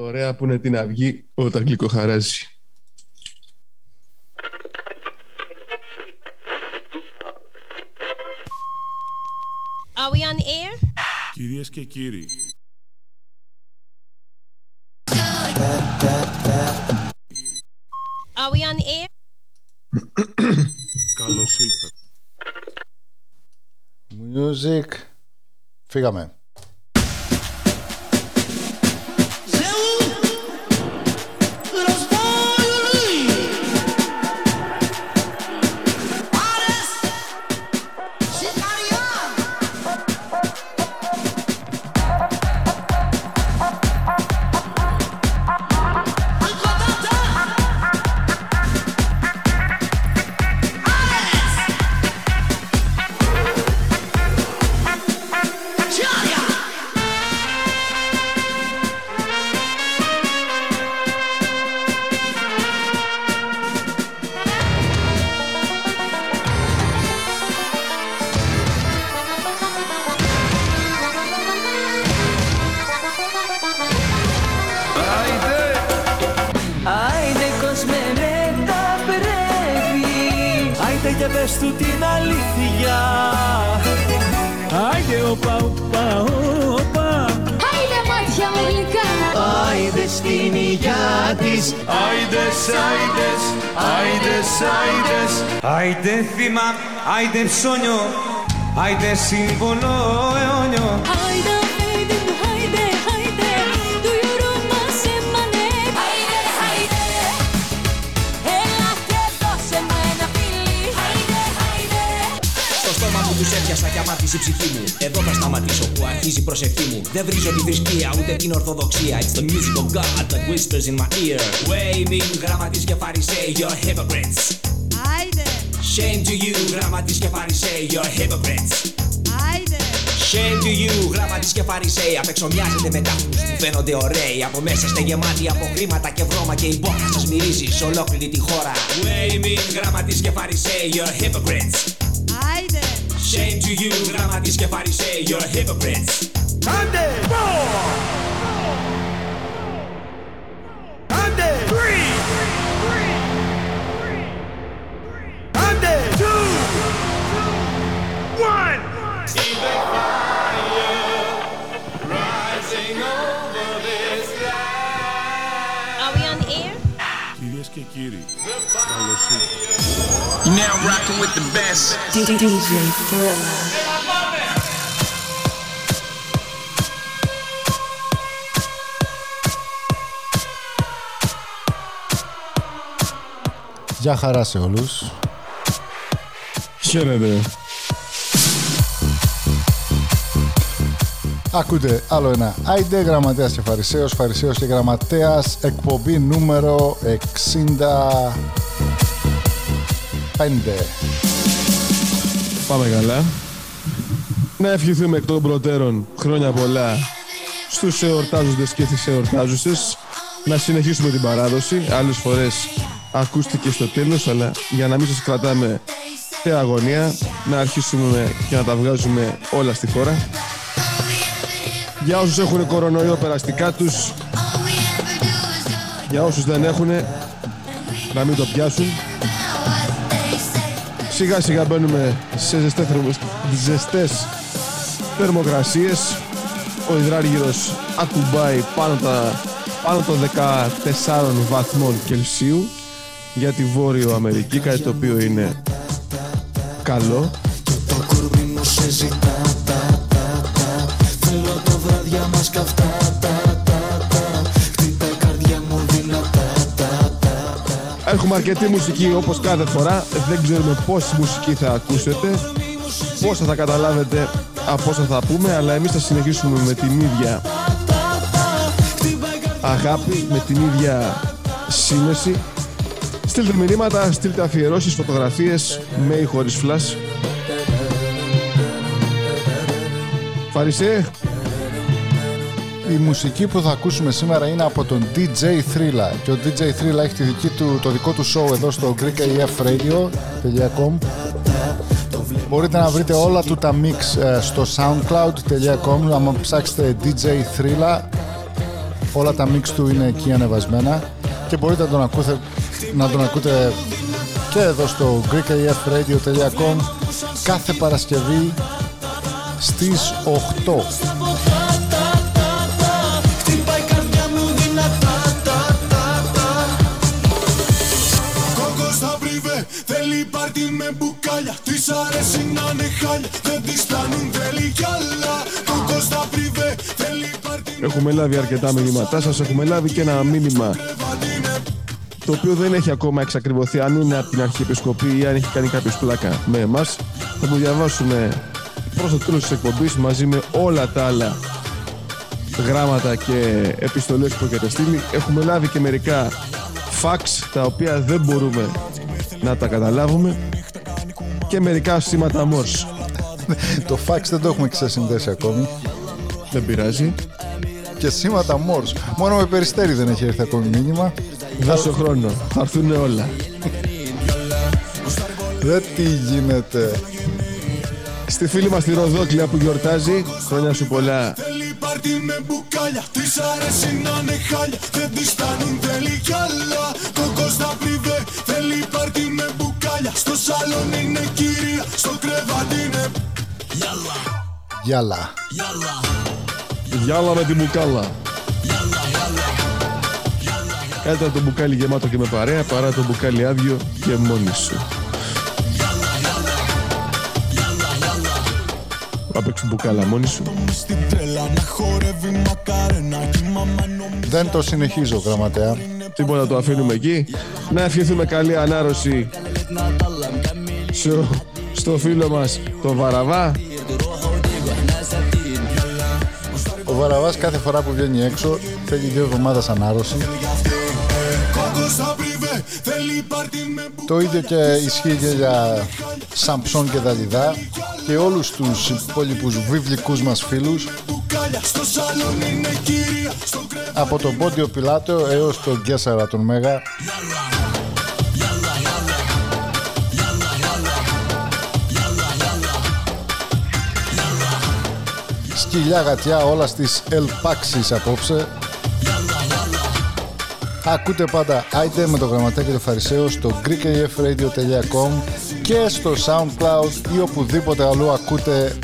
Ωραία που είναι την αυγή όταν γλυκοχαράζει. Are we on air? Κυρίες και κύριοι, Are we on air? καλώς ήλθατε. Music. Φύγαμε. Στο στόμα μου τους έπιασα και αμάρτησε η ψυχή μου. Εδώ θα σταματήσω που αρχίζει η προσευχή μου. Δεν βρίζω τη θρησκεία ούτε την ορθοδοξία. It's the music of God that whispers in my ear. Waving γραμματείς και φαρισαίοι You're hypocrites. Άιντε, Shame to you γραμματείς και φαρισαίοι You're hypocrites. Άιντε. Shame to you γραμματείς και φαρισαίοι. Απ' έξω μοιάζετε με τάφους που φαίνονται ωραίοι. Από μέσα είστε γεμάτοι από χρήματα και βρώμα Και η μπόχα σας μυρίζει σε ολόκληρη τη χώρα. Waving γραμματείς και φαρισαίοι You're hypocrites. Άιντε, Shame to you γραμματείς και φαρισαίοι You're hypocrites Άντε! Άντε! Άντε! Are we on air? Κυρίες και κύριοι, καλώς ήλθατε. You're now rocking with the best. DJ Thriller. Γεια χαρά σε όλους. Χαίρετε. Ακούτε άλλο ένα Άιντε, γραμματέας και φαρισαίος, φαρισαίος και γραμματέας, εκπομπή νούμερο 65. Πάμε καλά. Να ευχηθούμε εκ των προτέρων χρόνια πολλά στους εορτάζοντες και τις εορτάζουσες. Να συνεχίσουμε την παράδοση. Άλλες φορές ακούστηκε στο τέλος, αλλά για να μην σας κρατάμε σε αγωνία, να αρχίσουμε και να τα βγάζουμε όλα στη χώρα. Για όσους έχουν κορονοϊό περαστικά τους, για όσους δεν έχουν, να μην το πιάσουν. Σιγά σιγά μπαίνουμε σε ζεστές, θερμο- ζεστές θερμοκρασίες. Ο υδράργυρος ακουμπάει πάνω, τα, πάνω των 14 βαθμών Κελσίου για τη Βόρειο Αμερική, κάτι το οποίο είναι καλό. Το κουρμπί μου σε ζητά τα τα τα Θέλω το βράδια μας καυτά Έχουμε αρκετή μουσική όπως κάθε φορά. Δεν ξέρουμε πόση μουσική θα ακούσετε, πόσα θα καταλάβετε από όσα θα πούμε, αλλά εμείς θα συνεχίσουμε με την ίδια αγάπη, με την ίδια σύνεση. Στείλτε μηνύματα, στείλτε αφιερώσεις, φωτογραφίες, με ή χωρίς φλας. Φαρισέ, Η μουσική που θα ακούσουμε σήμερα είναι από τον DJ Thrilla και ο DJ Thrilla έχει τη δική του, το δικό του show εδώ στο greekafradio.com Μπορείτε να βρείτε όλα του τα mix ε, στο soundcloud.com άμα ψάξετε DJ Thrilla Όλα τα mix του είναι εκεί ανεβασμένα. Και μπορείτε να τον, ακούτε, να τον ακούτε και εδώ στο greekafradio.com κάθε Παρασκευή στις 8. Μπουκάλια Της αρέσει να είναι χάλια, δεν της φτάνουν θέλει γυάλα Κόκκο στα πριβέ, θέλει πάρτι με Έχουμε λάβει αρκετά μηνύματά σας, έχουμε λάβει και ένα μήνυμα. το οποίο δεν έχει ακόμα εξακριβωθεί αν είναι από την Αρχιεπισκοπή ή αν έχει κάνει κάποιος πλάκα με εμάς. Θα το διαβάσουμε προς το τέλος της εκπομπής μαζί με όλα τα άλλα γράμματα και επιστολές που έχετε στείλει. Έχουμε λάβει και μερικά fax τα οποία δεν μπορούμε να τα καταλάβουμε και μερικά σήματα Morse. Το fax δεν το έχουμε ξεσυνδέσει ακόμη Δεν πειράζει. και σήματα Morse. Μόνο με περιστέρι δεν έχει έρθει ακόμη μήνυμα. Δώσε χρόνο. Θα έρθουν όλα. Δεν τι γίνεται. Στη φίλη μας τη Ροδόκλια που γιορτάζει, χρόνια σου πολλά. Θέλει πάρτι με μπουκάλια Της αρέσει να είναι χάλια Δεν της φτάνουν θέλει γυάλα Κόκκο στα πριβέ Θέλει πάρτι με μπουκάλια Στο σαλόν είναι κυρία Στο κρεβάτι είναι Γιάλα. Γιάλα με την μπουκάλα. Κάτω το μπουκάλι γεμάτο και με παρέα παρά το μπουκάλι άδειο και μόνη σου. Θα παίξω μπουκάλα μόνη σου. Στην τρέλα να χορεύει μακαρένα Κι η μαμά νομίζει Δεν το συνεχίζω γραμματέα. Τίποτα το αφήνουμε εκεί; Να ευχηθούμε καλή ανάρρωση στο, στο φίλο μας το Βαραβά. Ο Βαραβάς κάθε φορά που βγαίνει έξω θέλει δύο εβδομάδες ανάρρωση. Κόκκο στα πριβέ Θέλει πάρτι με μπουκάλια Το ίδιο και ισχύει και για Σαμψόν και Δαλιδά και όλους τους υπόλοιπους βιβλικούς μας φίλους. Μπουκάλια Στο σαλόν είναι κυρία Στο κρεβάτι από τον Πόντιο Πιλάτο έως τον Γκέσαρα τον Μέγα. Σκυλιά γατιά όλα στις ελπάξεις απόψε. Ακούτε πάντα Άιντε με το γραμματάκι του Φαρισαίου στο greekafradio.com και στο SoundCloud ή οπουδήποτε αλλού ακούτε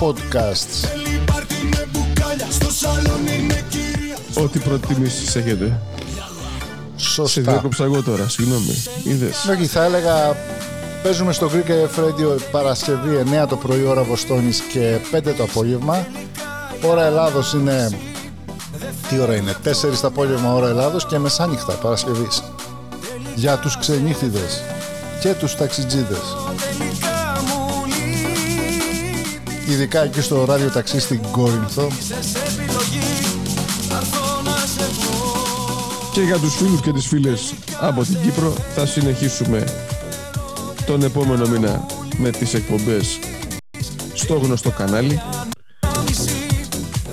podcasts. Θέλει πάρτι με μπουκάλια Στο σαλόν είναι κυρία Ό,τι προτιμήσεις έχετε. Σε Σωστά. διάκοψα εγώ τώρα, συγγνώμη. Είδες. Όχι, θα έλεγα παίζουμε στο Greek AF Radio Παρασκευή 9 το πρωί ώρα Βοστόνης και 5 το απόγευμα. Ώρα Ελλάδος είναι... Τι ώρα είναι, 4 το απόγευμα ώρα Ελλάδος και μεσάνυχτα Παρασκευής. Για τους ξενύχτιδες και τους ταξιτζίδες. Ειδικά εκεί στο ράδιο ταξί στην Κόρινθο. Και για τους φίλους και τις φίλες από την Κύπρο θα συνεχίσουμε τον επόμενο μήνα με τις εκπομπές στο γνωστό κανάλι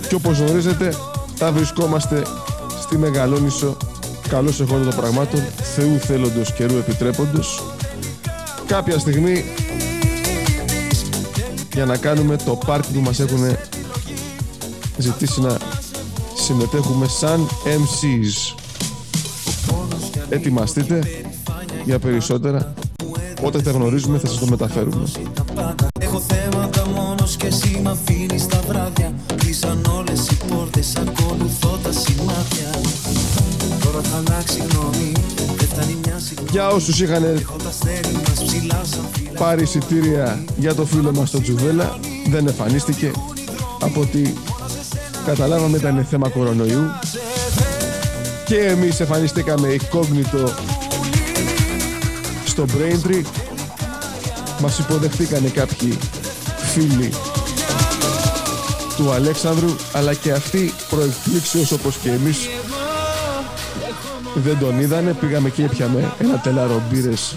και όπως γνωρίζετε θα βρισκόμαστε στη Μεγαλόνισο καλώς εχόντων των πραγμάτων Θεού θέλοντος καιρού επιτρέποντος κάποια στιγμή για να κάνουμε το πάρτι που μας έχουν ζητήσει να συμμετέχουμε σαν MCs ετοιμαστείτε για περισσότερα. Όταν τα γνωρίζουμε θα σας το μεταφέρουμε. Έχω θέματα μόνος και εσύ μ' αφήνεις τα βράδια. Κλείσαν όλες οι πόρτες, ακολουθώ τα σημάδια. Τώρα θα αλλάξει γνώμη, Για όσους είχαν Έχω τα αστέρι μας ψηλά σαν φύλλα πάρει εισιτήρια για το φίλο μας το Τζουβέλα δεν εμφανίστηκε. Από ότι καταλάβαμε ήταν θέμα κορονοϊού. Και εμείς εμφανιστήκαμε incognito στο Braintree μας υποδεχτήκανε κάποιοι φίλοι του Αλέξανδρου αλλά και αυτοί προεκπλήξεως όπως και εμείς δεν τον είδανε πήγαμε και έπιαμε ένα τελάρο μπύρες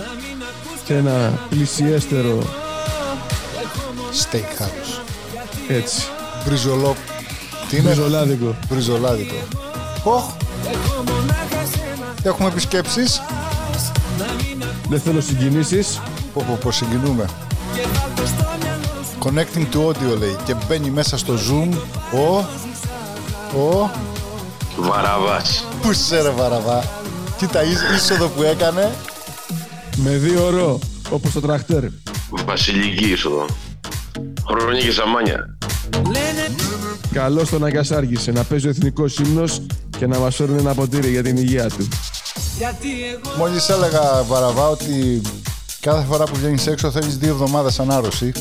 και ένα πλησιέστερο Steakhouse. έτσι Μπριζολό. Τι είναι; μπριζολάδικο Μπριζολάδικο. Οχ. Έχουμε επισκέψεις. δεν θέλω συγκινήσεις Πω πω πω συγκινούμε. Connecting to audio λέει και μπαίνει μέσα στο zoom ο, ο Βαραβάς. Πού είσαι ρε Βαραβά. Κοίτα, η είσοδο που έκανε. Με δύο ρο, όπως το τρακτέρ. Βασιλική είσοδο. Χρόνια και σαμάνια. Καλό τον Αγκασάργησε να παίζει ο εθνικός ύμνος και να μας φέρουν ένα ποτήρι για την υγεία του. Μόλις έλεγα Βαραβά ότι κάθε φορά που βγαίνεις έξω θέλεις δύο εβδομάδες ανάρρωση.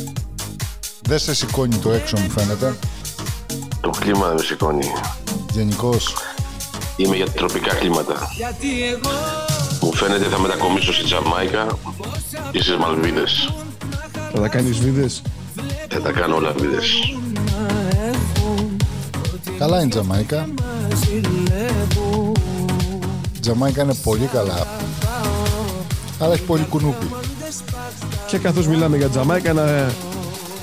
Δεν σε σηκώνει το έξω μου φαίνεται. Το κλίμα δεν με σηκώνει. Γενικώς. Είμαι για τροπικά κλίματα. Μου φαίνεται θα μετακομίσω στη Τζαμάικα και στις Μαλβίδες. Θα τα κάνεις βίδες. Θα τα κάνω όλα βίδες. Καλά είναι η Τζαμάικα. Η Τζαμάικα είναι πολύ καλά. Αλλά έχει πολύ κουνούπι. Και καθώς μιλάμε για Τζαμάικα να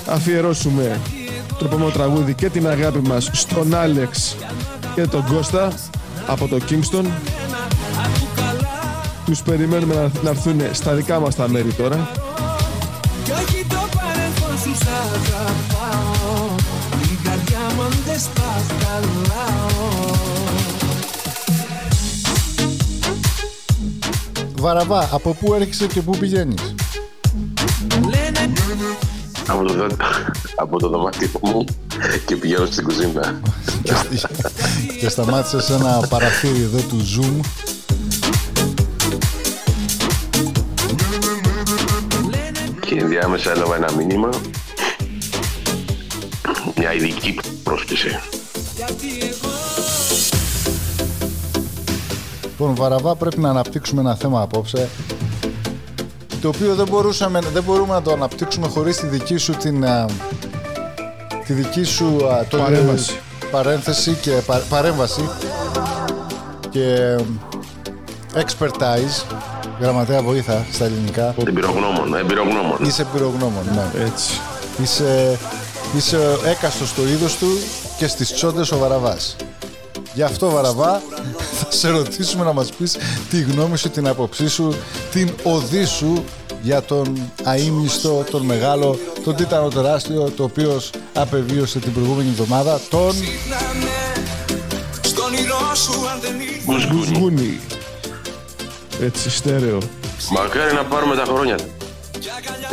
αφιερώσουμε το επόμενο τραγούδι και την αγάπη μας στον Άλεξ και τον Κώστα από το Kingston. Τους περιμένουμε να, να έρθουν στα δικά μας τα μέρη τώρα. Κι όχι το παρελθόν σου σ' αγαπάω Την καρδιά μου αν δεν σπαταλάω Βαραβά, από πού έρχεσαι και πού πηγαίνεις; Από το, δω- από το δωμάτιο μου και πηγαίνω στην κουζίνα. και, στη- και σταμάτησε σε ένα παραθύρι εδώ του Zoom. Και ενδιάμεσα έλαβα ένα μήνυμα. Μια ειδική πρόσκληση. Λοιπόν, Βαραβά, πρέπει να αναπτύξουμε ένα θέμα απόψε το οποίο δεν, μπορούσαμε, δεν μπορούμε να το αναπτύξουμε χωρίς τη δική σου την, α, τη δική σου α, το- Παρέμβαση. παρένθεση και πα- παρέμβαση και expertise γραμματέα βοήθα στα ελληνικά Εμπειρογνώμων, εμπειρογνώμων. είσαι πυρογνώμων ναι. Έτσι. είσαι, είσαι έκαστος στο είδος του και στις τσόντες ο Βαραβάς Γι' αυτό Βαραβά θα σε ρωτήσουμε να μας πεις τη γνώμη σου, την άποψή σου, την οδή σου για τον αείμνηστο, τον μεγάλο, τον τίτανο τεράστιο, το οποίος απεβίωσε την προηγούμενη εβδομάδα, τον Στον όνειρό σου αν δεν ήρθε Γκουσγκούνι. Γκούνι. Έτσι, στέρεο. Μακάρι να πάρουμε τα χρόνια.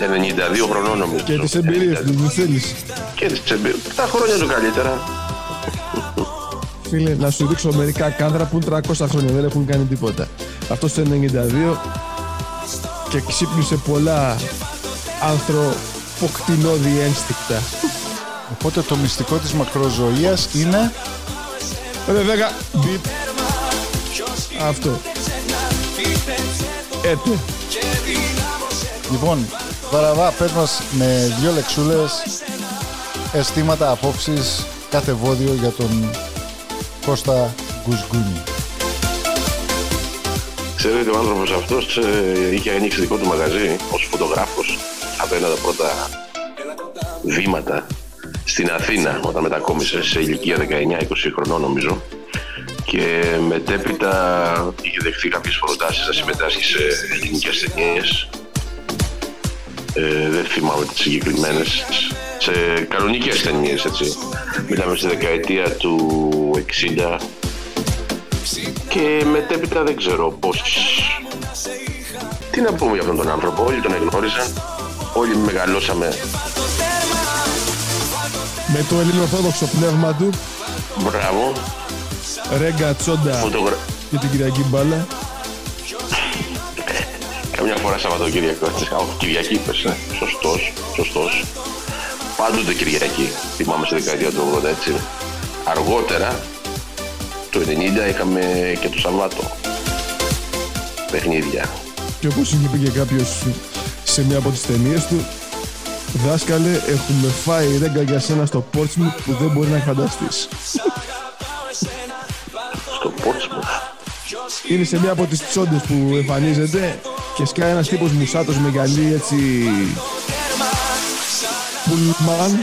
92 χρονών νομίζω. Και τις εμπειρίες του, δεν θέλεις. Και τις εμπειρίες. Τα χρόνια του καλύτερα. Φίλε, να σου δείξω μερικά κάδρα που είναι 300 χρόνια, δεν έχουν κάνει τίποτα. Αυτό το 92 και ξύπνησε πολλά ανθρωποκτηνώδη ένστικτα. Οπότε το μυστικό της μακροζωίας είναι Ρε δέκα, μπιπ. Αυτό. Έτε. Λοιπόν, Βαραβά, πες μας με δύο λεξούλες αισθήματα, απόψεις, κάθε βόδιο για τον Κώστα Γκουσγκούνι. Ξέρετε, ο άνθρωπος αυτός ε, είχε ανοίξει δικό του μαγαζί ως φωτογράφος από ένα από τα πρώτα βήματα στην Αθήνα όταν μετακόμισε σε ηλικία 19-20 χρονών νομίζω. Και μετέπειτα είχε δεχθεί κάποιες προτάσεις να συμμετάσχει σε ελληνικές ταινίες. Ε, δεν θυμάμαι τις συγκεκριμένες. Σε κανονικές ταινίες έτσι. Μιλάμε στη δεκαετία του 60 και μετέπειτα δεν ξέρω πώς... Τι να πούμε για αυτόν τον άνθρωπο, όλοι τον εγνώριζαν, όλοι μεγαλώσαμε. Με το ελληνοορθόδοξο πνεύμα του, Μπράβο, ρέγκα τσόντα φωτογρα... και την Κυριακή μπάλα. καμιά φορά Σαββατοκύριακο, έτσι. Α, όχι, Κυριακή είπες, ναι. Σωστός, σωστός. Πάντοτε Κυριακή, θυμάμαι στη δεκαετία του 80, έτσι. Αργότερα, το 90 είχαμε και το Σαββάτο. Παιχνίδια. Και όπως είχε πει και κάποιος σε μια από τις ταινίες του, δάσκαλε, έχουμε φάει ρέγκα για σένα στο Portsmouth που δεν μπορεί να φανταστείς. Στο Portsmouth. Είναι σε μια από τις τσόντες που εμφανίζεται και σκάει ένας τύπος μουσάτος με γυαλί έτσι πουλμαν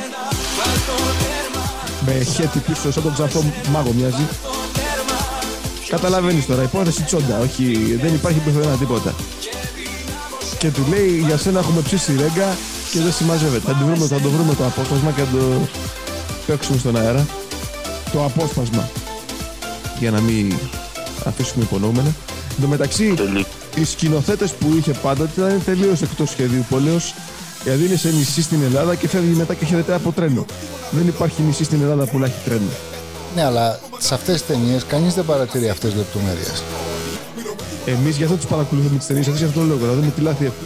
με χέτι πίσω σαν τον ψαφό μάγο μοιάζει Καταλαβαίνεις τώρα, υπόθεση τσόντα, όχι, δεν υπάρχει πουθενά τίποτα. Και του λέει, για σένα έχουμε ψήσει ρέγκα και δεν συμμαζεύεται. Θα, το βρούμε, θα το βρούμε το απόσπασμα και θα το παίξουμε στον αέρα. Το απόσπασμα. για να μην αφήσουμε υπονοούμενα. Εν τω μεταξύ, οι σκηνοθέτες που είχε πάντα ήταν τελείως εκτός σχεδίου πόλεως. Δηλαδή είναι σε νησί στην Ελλάδα και φεύγει μετά και χαιρετάει από τρένο. Δεν υπάρχει νησί στην Ελλάδα που να έχει τρένο. Ναι, αλλά σε αυτές τις ταινίες κανείς δεν παρατηρεί αυτές τι λεπτομέρειες. Εμείς γι' αυτό τις παρακολουθούμε τις ταινίες αυτές, γι' αυτό το λόγο. Να δούμε τι λάθη έχουν.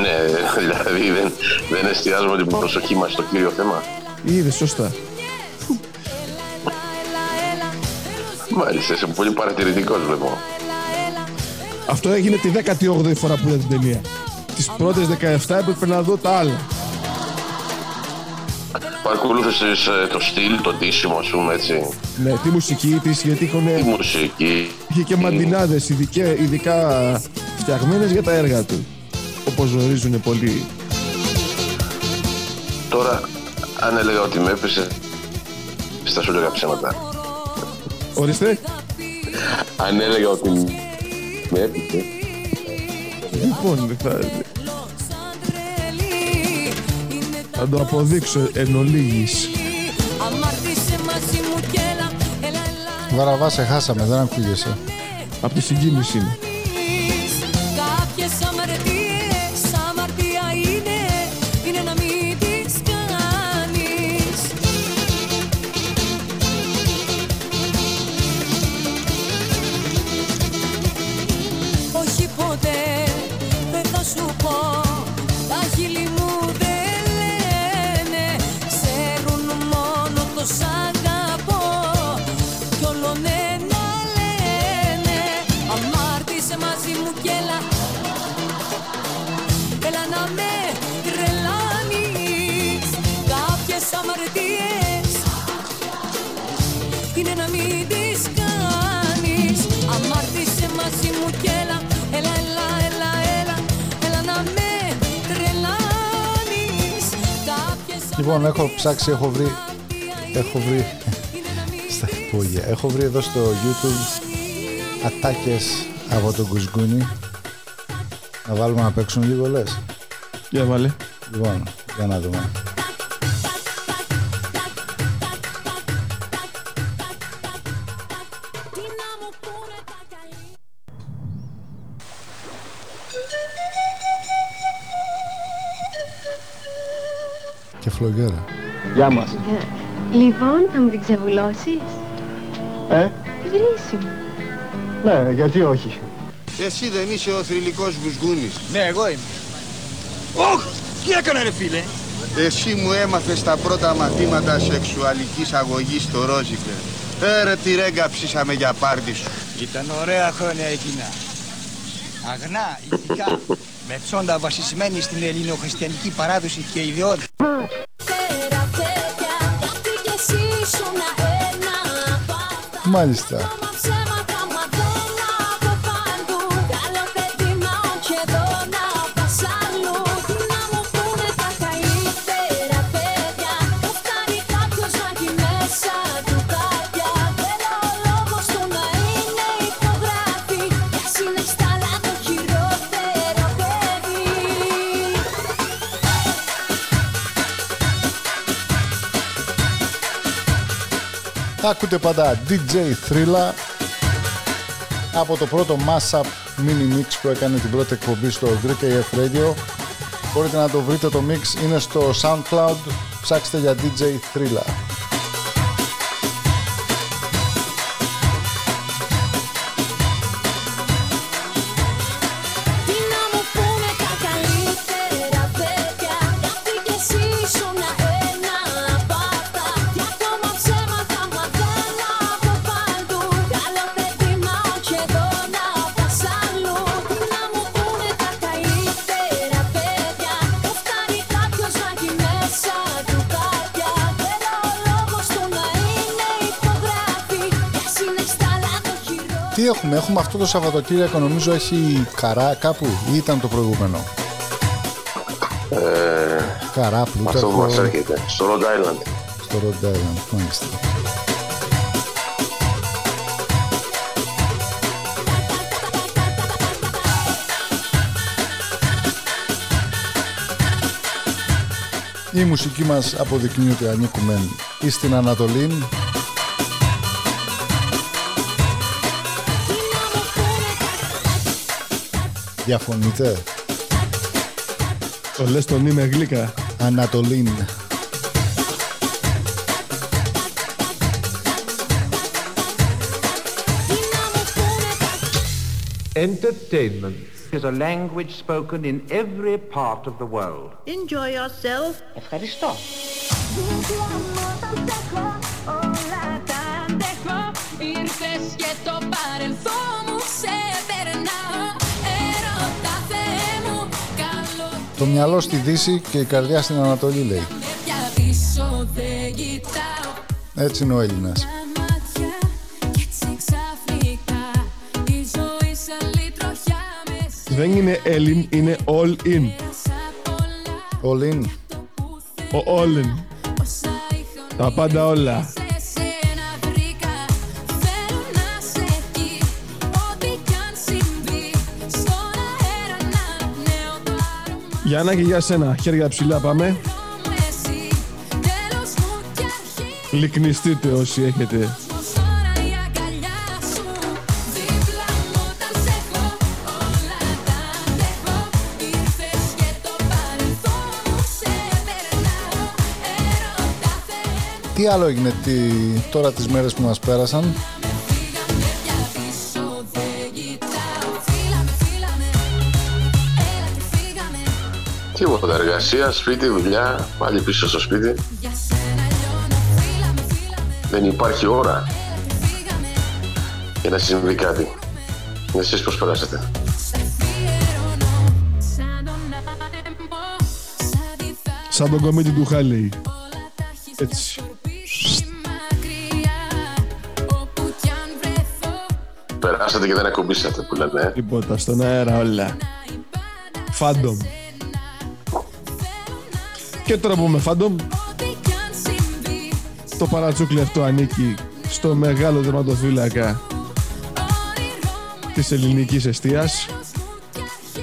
Ναι, δηλαδή δεν, δεν εστιάζουμε την προσοχή μας στο κύριο θέμα. Είδες, σωστά. Μάλιστα, είσαι πολύ παρατηρητικός βλέπω. Αυτό έγινε τη 18η φορά που είδα την ταινία. Τις πρώτες 17 έπρεπε να δω τα άλλα. Παρακολούθησες ε, το στυλ, το ντύσιμο, ας πούμε, έτσι; Ναι, τη μουσική της, γιατί Τη είχαν, μουσική. είχε και μαντινάδες ειδικά, ειδικά φτιαγμένες για τα έργα του. Όπω γνωρίζουν πολλοί. Τώρα, αν έλεγα ότι με έπεσε, θα σου έλεγα ψέματα. Ορίστε. Αν έλεγα ότι με έπεισε, Λοιπόν, θα, θα το αποδείξω εν ολίγης. Αμάρτησε μαζί μου και έλα, έλα, έλα Βαραβά, σε χάσαμε, δεν ακούγεσαι. Από τη συγκίνηση είναι. Λοιπόν, έχω ψάξει, έχω βρει. Έχω βρει. Στα υπόγεια. Έχω βρει εδώ στο YouTube ατάκες από τον Κουσκούνι. Να βάλουμε να παίξουν λίγο, λες. Για βάλε. Λοιπόν, για να δούμε. Φλογέρα. Γεια μας. Λοιπόν, θα μου την ξεβουλώσεις; Ε, Τη βρύση μου. ναι, γιατί όχι. Εσύ δεν είσαι ο θρηλυκός Γουσγούνης. Ναι, εγώ είμαι. Ωχ! Τι έκανα ρε φίλε! Εσύ μου έμαθες τα πρώτα μαθήματα σεξουαλικής αγωγής στο Ρόζικερ. Έρε τη ρέγκα ψήσαμε για πάρτι σου. Ήταν ωραία χρόνια εκείνα. Αγνά, ηθικά, με ψώντα βασισμένη στην ελληνοχριστιανική παράδοση και ιδεότητα. Μάλιστα. Ακούτε πάντα DJ Thrilla από το πρώτο Mashup Mini Mix που έκανε την πρώτη εκπομπή στο Greek AF Radio. Μπορείτε να το βρείτε το mix, είναι στο SoundCloud. Ψάξτε για DJ Thrilla. Έχουμε, έχουμε αυτό το Σαββατοκύριακο νομίζω έχει καρά κάπου ή ήταν το προηγούμενο; Ε, Καρά, αυτό που Πλούταρχο, μας έρχεται. Στο Rhode Island. στο Rhode Island, μάλιστα. Η μουσική μας αποδεικνύει ότι ανήκουμε ή στην Ανατολή Διαφωνείτε; Το λες τον είμαι γλύκα. Ανατολίν. Entertainment is a language spoken in every part of the world. Enjoy yourself. Ευχαριστώ. Ήρθες και το παρελθόν μου ξεπερνάω μυαλό στη Δύση και η καρδιά στην Ανατολή λέει. πια πίσω δεν κοιτάω Έτσι είναι ο Έλληνας. Τα μάτια κι έτσι ξαφνικά Η ζωή σαν λιτροχιά με Δεν είναι Έλλην, είναι all in. All in. Ο all in. Τα πάντα όλα. Γιάννα και για σένα. Χέρια ψηλά πάμε. μου εσύ Τέλος μου κι αρχή Λυκνιστείτε όσοι έχετε. Πως τώρα η αγκαλιά σου Δίπλα μου όταν σε έχω Όλα τα αντέχω Ήρθες και το παρελθόν μου ξεπερνάω Έρωτα Θεέ Τι άλλο έγινε τι, τώρα τις μέρες που μας πέρασαν; Τίποτα. Εργασία, σπίτι, δουλειά. Πάλι πίσω στο σπίτι. Για σένα λιώνω Φύλαμε, φύλαμε Δεν υπάρχει ώρα για να συμβεί κάτι. Εσείς πώς περάσατε; Σαν τον άνεμο Σαν τη Σαν τον κομήτη του Χάλεϊ. Έτσι. μακριά Όπου κι αν βρεθώ Περάσατε και δεν ακουμπήσατε που λένε. ε. Τίποτα, στον αέρα όλα. Φάντομ. Και τώρα που είμαι φάντομ, το παρατσούκλι αυτό ανήκει στο μεγάλο τερματοφύλακα της ελληνικής εστίας,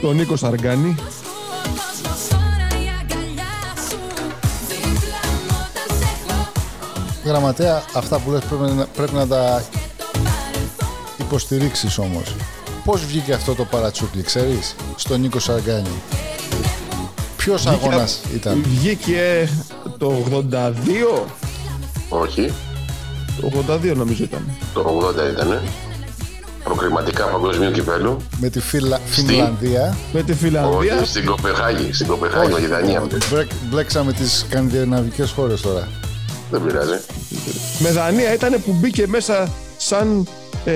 τον Νίκο Σαργάνη, Γραμματέα, αυτά που λες πρέπει να, πρέπει να τα υποστηρίξεις όμως. Πώς βγήκε αυτό το παρατσούκλι, ξέρεις, στον Νίκο Σαργάνη; Ποιος Βγήκε- αγώνας ήταν; Βγήκε το 82, Όχι, το 82 νομίζω ήταν. το 80 ήταν. Προκριματικά παγκοσμίου κυπέλου. Με τη Φιλα... Φινλανδία. Με τη Φιλανδία. Όχι, στην Κοπεχάγη. Στην Κοπεχάγη με τη Δανία. Μπρεκ- Μπλέξαμε τις σκανδιναβικές χώρες τώρα. Δεν πειράζει. Με Δανία ήταν που μπήκε μέσα σαν ε,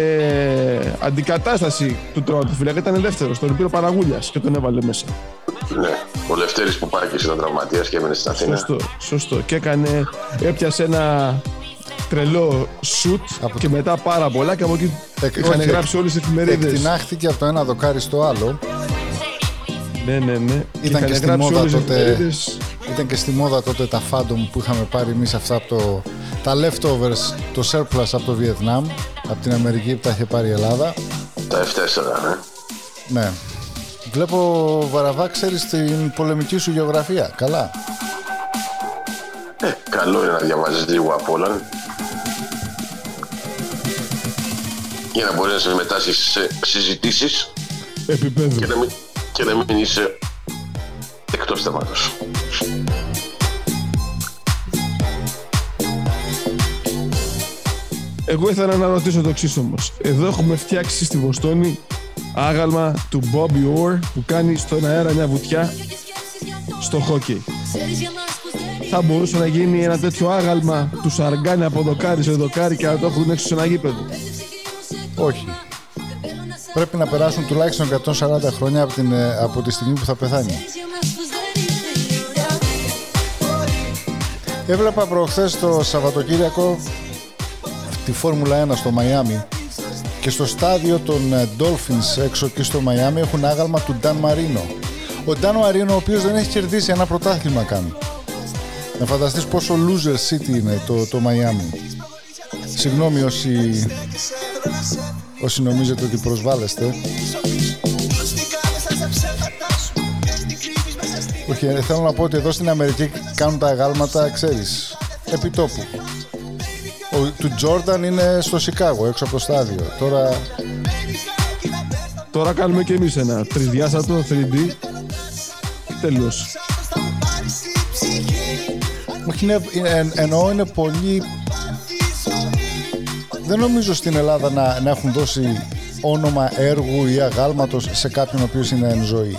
αντικατάσταση του τροματοφύλακα. Ήταν δεύτερος, τον πήρε ο Παραγούλιας και τον έβαλε μέσα. Ναι. Ο Λευτέρης Πουπάκης ήταν τραυματίας και έμενες στην Αθήνα. Σωστό, σωστό. Και έκανε, έπιασε ένα τρελό σουτ και μετά πάρα πολλά και από εκεί είχαν όχι, γράψει όλες τις εφημερίδες. Εκτινάχθηκε από το ένα δοκάρι στο άλλο. Ναι, ναι, ναι. Ήταν και, είχαν στη γράψει μόδα όλες τις τότε, εφημερίδες. ήταν και στη μόδα τότε τα fandom που είχαμε πάρει εμείς αυτά από το, τα leftovers, το surplus από το Βιετνάμ, από την Αμερική που τα είχε πάρει η Ελλάδα. Τα F4, ναι. Ναι. Βλέπω Βαραβά, ξέρεις την πολεμική σου γεωγραφία. Καλά. Ε, καλό είναι να διαβάζεις λίγο απ' όλα. Για να μπορείς να συμμετάσχεις σε συζητήσεις Επίπεδο. και να μην, και να μην είσαι εκτός θέματος. Εγώ ήθελα να ρωτήσω το εξής όμως. Εδώ έχουμε φτιάξει στη Βοστόνη άγαλμα του Bobby Orr που κάνει στον αέρα μια βουτιά στο χόκι. Θα μπορούσε να γίνει ένα τέτοιο άγαλμα του Σαργκάνη από δοκάρι σε δοκάρι και να το έχουν έξω σε ένα γήπεδο. Όχι. Πρέπει να περάσουν τουλάχιστον 140 χρόνια από, την, ε, από τη στιγμή που θα πεθάνει. Έβλεπα προχθές το Σαββατοκύριακο τη Φόρμουλα 1 στο Μαϊάμι και στο στάδιο των ε, Dolphins έξω εκεί στο Μαϊάμι έχουν άγαλμα του Νταν Μαρίνο. Ο Νταν Μαρίνο ο οποίος δεν έχει κερδίσει ένα πρωτάθλημα καν. Να φανταστείς πόσο loser city είναι το, το Μαϊάμι. Συγγνώμη όσοι, όσοι νομίζετε ότι προσβάλλεστε. Όχι, ε, θέλω να πω ότι εδώ στην Αμερική κάνουν τα αγάλματα, ξέρεις, επί τόπου. Ο, του Τζόρνταν είναι στο Σικάγο, έξω από το στάδιο. Τώρα Τώρα κάνουμε και εμείς ένα τρισδιάστατο 3D. Τέλος. Όχι, είναι, είναι- εννοώ είναι πολύ... Δεν νομίζω στην Ελλάδα να, να έχουν δώσει όνομα έργου ή αγάλματος σε κάποιον ο οποίος είναι εν ζωή.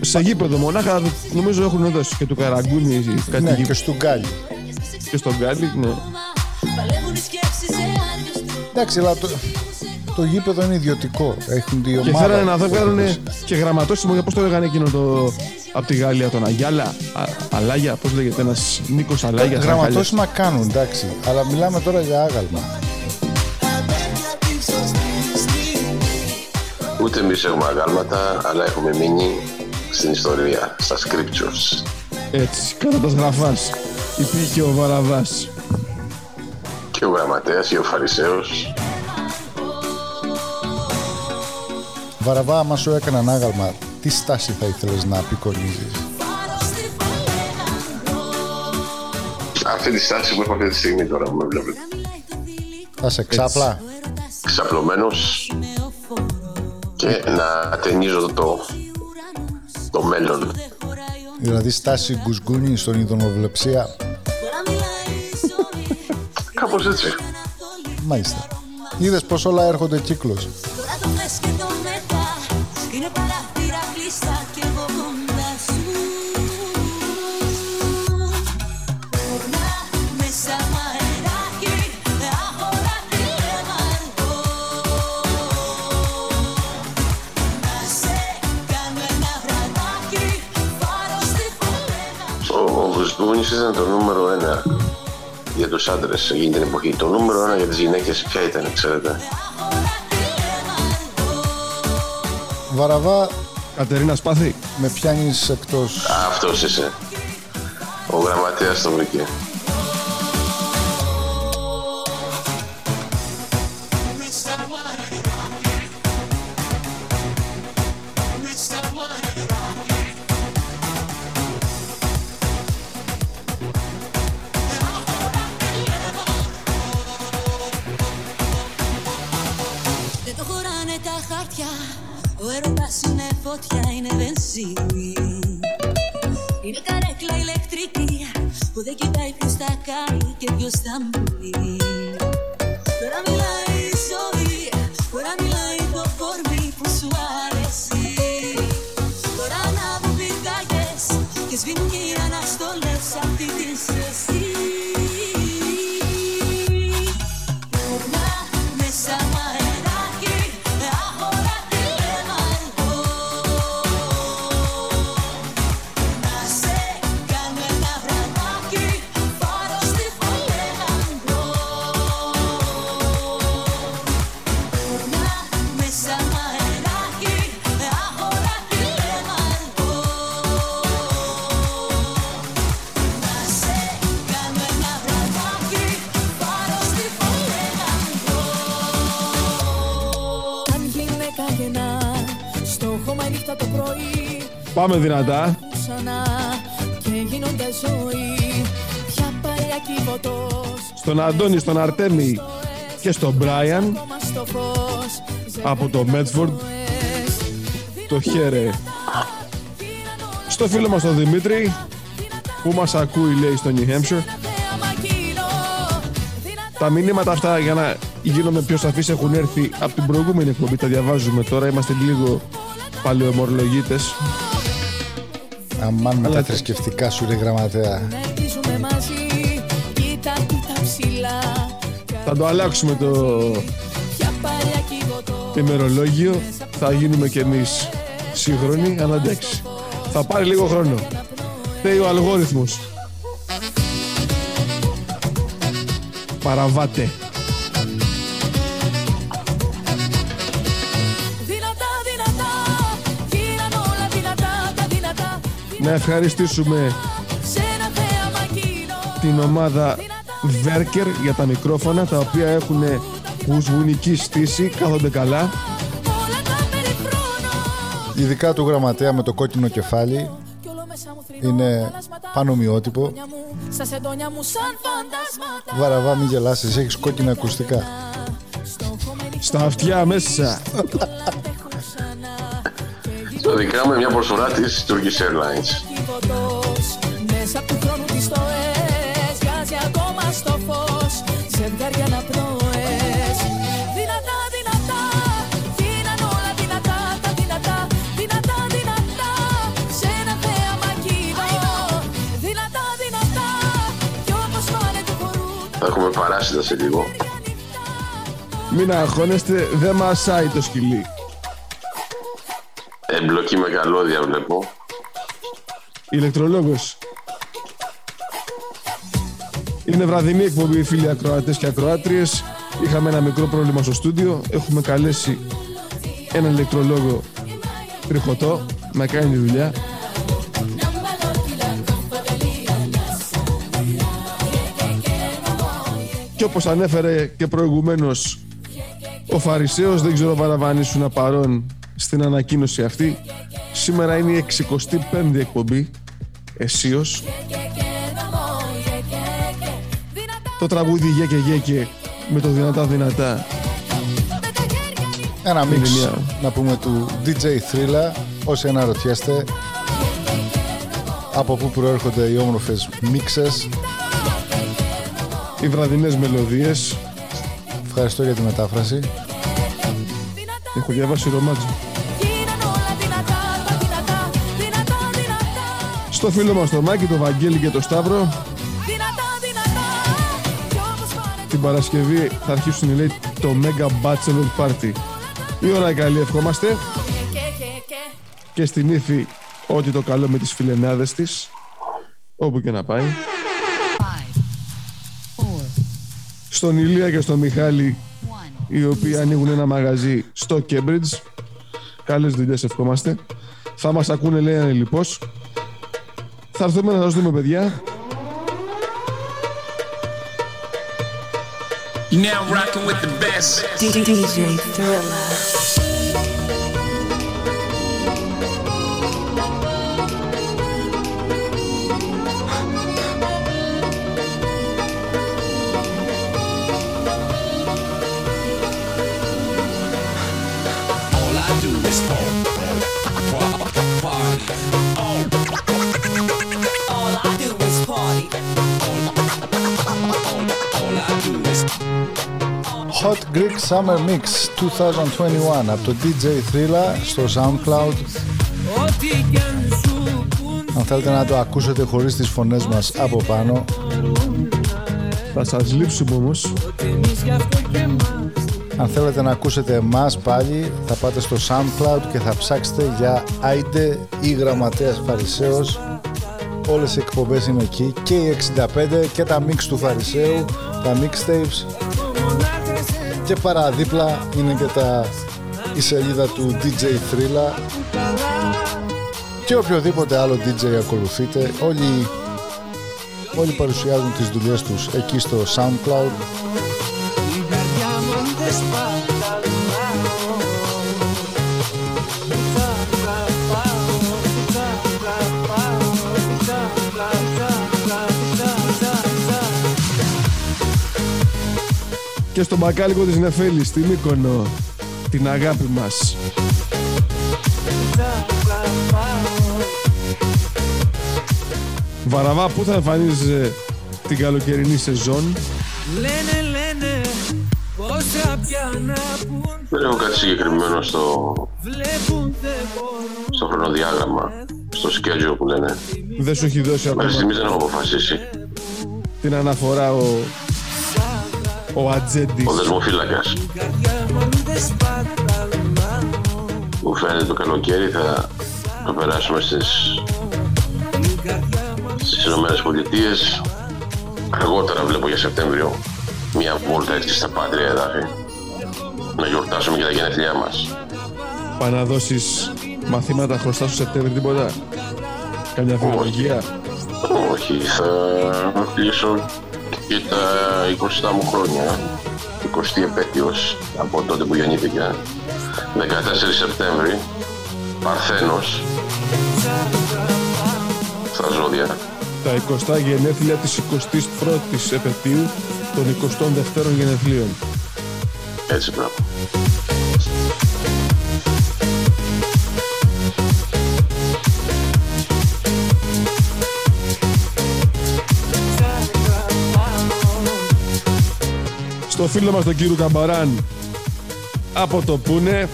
Σε γήπεδο μονάχα νομίζω έχουν δώσει και του Καραγκούνι κάτι Ναι, γήπεδο. και στον Γκάλι. Και στον Γκάλι, ναι. Παλεύουν οι σκέψεις σε άλλους τρόπους Εντάξει, αλλά το, το γήπεδο είναι ιδιωτικό. Έχουν τη Και ομάδα. θέλανε να που βγάλουν έχουν. και γραμματόσημο για πώς το λέγανε εκείνο το... Από τη Γαλλία, τον Αγιάλα, Α, Αλάγια, πώς λέγεται, ένας Νίκος Αλάγιας. Γραμματόσημα κάνουν, εντάξει. Αλλά μιλάμε τώρα για άγαλμα. Ούτε εμείς έχουμε αγάλματα, αλλά έχουμε μείνει στην ιστορία, στα scriptures. Έτσι, κατά τα γραφάς. Υπήρχε ο Βαραβάς. Και ο γραμματέας ή ο Φαρισαίος Βαραβά, άμα σου έκαναν άγαλμα, τι στάση θα ήθελες να απεικονίζεις; αυτή τη στάση που έχω αυτή τη στιγμή τώρα που με βλέπετε. Θα σε ξάπλα; Ξαπλωμένος και να ταινίζω το, το μέλλον. Δηλαδή στάση γκουσγκούνι στον ειδωνοβλεψία. Κάπως έτσι. Μάλιστα. Είδες πως όλα έρχονται κύκλος. Τώρα το θες και το μετά Είναι παράθυρα κλειστά κι εγώ κοντά σου Πορνά μέσα μ' αεράκι Άχωρα τηλεμαρκό Να σε κάνω ένα βραδάκι Πάρω στη φωλένα Ο, ο Βουσδούνης ήταν το νούμερο ένα για τους άντρες εκείνη την εποχή. Το νούμερο ένα για τις γυναίκες ποια ήταν, ξέρετε. Βαραβά, Κατερίνα Σπάθη. με πιάνεις εκτός. Αυτός είσαι. Ο γραμματέας το βρήκε. Πάμε δυνατά. ξανά και γίνονται ζωή Πια παλιά κυβωτός Στον Αντώνη, στον Αρτέμι και στον Μπράιαν μα στο φως από το Μέτφορντ. Το χέρε. Στο φίλο μας τον Δημήτρη που μας ακούει λέει στο New Hampshire. Τα μηνύματα αυτά για να γίνομαι πιο σαφής έχουν έρθει από την προηγούμενη εκπομπή. Τα διαβάζουμε τώρα. Είμαστε λίγο παλαιομορλογίτες. Αμάν με τα θρησκευτικά σου ρε γραμματέα. Ελπίζουμε μαζί Κοίτα, κοίτα ψηλά Θα το αλλάξουμε το Πια παλιά κυβωτός ημερολόγιο. Θα γίνουμε κι εμείς σύγχρονοι. Αλλά εντάξει. Θα πάρει λίγο χρόνο. Θέλει ο αλγόριθμος. Παραβάτε. Να ευχαριστήσουμε Σε ένα θέαμα κοινό την ομάδα Βέρκερ για τα μικρόφωνα τα οποία έχουν ουσβουνική στήση, κάθονται καλά. Ειδικά του γραμματέα με το κόκκινο κεφάλι είναι πανομοιότυπο. Στα σεντόνια μου σαν φαντάσματα Βαραβά μην γελάσεις, έχεις κόκκινα ακουστικά. Στα αυτιά μέσα. Το δικά μου είναι μια προσφορά της Turkish Airlines. Κυβωτός Μέσα από του χρόνου τις στοές Βγάζει ακόμα στο φως Ζευγάρια αναπνοές Δυνατά, δυνατά Γίναν όλα δυνατά Τα δυνατά, δυνατά, δυνατά Σε ένα θέαμα κύβο Δυνατά, δυνατά Κι όπως πάνε του χορού Θα έχουμε παράσιτα σε λίγο. Μην αγχώνεστε, δεν μασάει το σκυλί. Εμπλοκή με καλώδια βλέπω. Ηλεκτρολόγος. Είναι βραδινή εκπομπή φίλοι ακροατές και ακροάτριες. Είχαμε ένα μικρό πρόβλημα στο στούντιο. Έχουμε καλέσει έναν ηλεκτρολόγο τριχωτό να κάνει τη δουλειά. Και όπως ανέφερε και προηγουμένως ο Φαρισαίος, δεν ξέρω αν ήσουν παρόν στην ανακοίνωση αυτή. Σήμερα είναι η 65η εκπομπή, εσίως. Το τραγούδι «Γέκε Γέκε» με το δυνατά δυνατά. Ένα Είναι μίξ, μια- να πούμε, του DJ Thrilla. Όσοι αναρωτιέστε, από πού προέρχονται οι όμορφες μίξες. Οι βραδινές μελωδίες. Ευχαριστώ για τη μετάφραση. Έχω διαβάσει ρομάτζο. Στο φίλο μας το Μάκη, το Βαγγέλη και το Σταύρο. Την Παρασκευή θα αρχίσουν λέει το Mega Bachelor Party. Η ώρα καλή ευχόμαστε. Και στην ύφη ό,τι το καλό με τις φιλενάδες της. Όπου και να πάει. Στον Ηλία και στον Μιχάλη οι οποίοι ανοίγουν ένα μαγαζί στο Cambridge. Καλές δουλειές ευχόμαστε. Θα μας ακούνε λέει ανελιπώς. Θα έρθουμε να σας δούμε παιδιά. You're now rocking with the best. DJ Thriller. Hot Greek Summer Mix 2021 από το DJ Thrilla στο SoundCloud. Ό,τι κι αν σου Αν θέλετε να το ακούσετε χωρίς τις φωνές μας από πάνω, Θα σας λείψουμε όμως. εμείς γι' αυτό και μας αν θέλετε να ακούσετε εμάς πάλι, θα πάτε στο SoundCloud και θα ψάξετε για Άιντε ή Γραμματέας Φαρισαίος. Όλες οι εκπομπές είναι εκεί και οι 65 και τα mix του Φαρισαίου, τα mixtapes και παραδίπλα είναι και τα, η σελίδα του DJ Thrilla και οποιοδήποτε άλλο DJ ακολουθείτε όλοι, όλοι παρουσιάζουν τις δουλειές τους εκεί στο SoundCloud Και στο μπακάλικο της Νεφέλης, στην Μύκονο. Την αγάπη μας. Βαραβά, πού θα εμφανίζεσαι την καλοκαιρινή σεζόν; Λένε, λένε, πόσα πια να πουν Δεν έχω κάτι συγκεκριμένο στο, Βλέπουν δεν μπορούν στο χρονοδιάγραμμα, στο schedule που λένε. Δεν σου έχει δώσει ακόμα Μέχρι στιγμής δεν έχω αποφασίσει. την αναφορά ο, ο Ατζέντης. Ο δεσμοφύλακας. Μου φαίνεται το καλοκαίρι θα το περάσουμε στις, στις Ηνωμένες Πολιτείες. Αργότερα βλέπω για Σεπτέμβριο μια βόλτα έτσι στα πάτρια εδάφη. Να γιορτάσουμε και τα γενέθλιά μας. Πάει να δώσεις μαθήματα χρωστά στο Σεπτέμβρη τίποτα; Καμιά φιλολογία; Όχι, θα κλείσω και τα 20 μου χρόνια. 20η επέτειος από τότε που γεννήθηκα. 14 Σεπτέμβρη, Παρθένος, στα ζώδια. Τα 20 γενέθλια της 21ης επαιτίου των 22ων γενεθλίων. Έτσι πράγμα. Στο φίλο μας τον κύριο Καμπαράν από το Πούνε.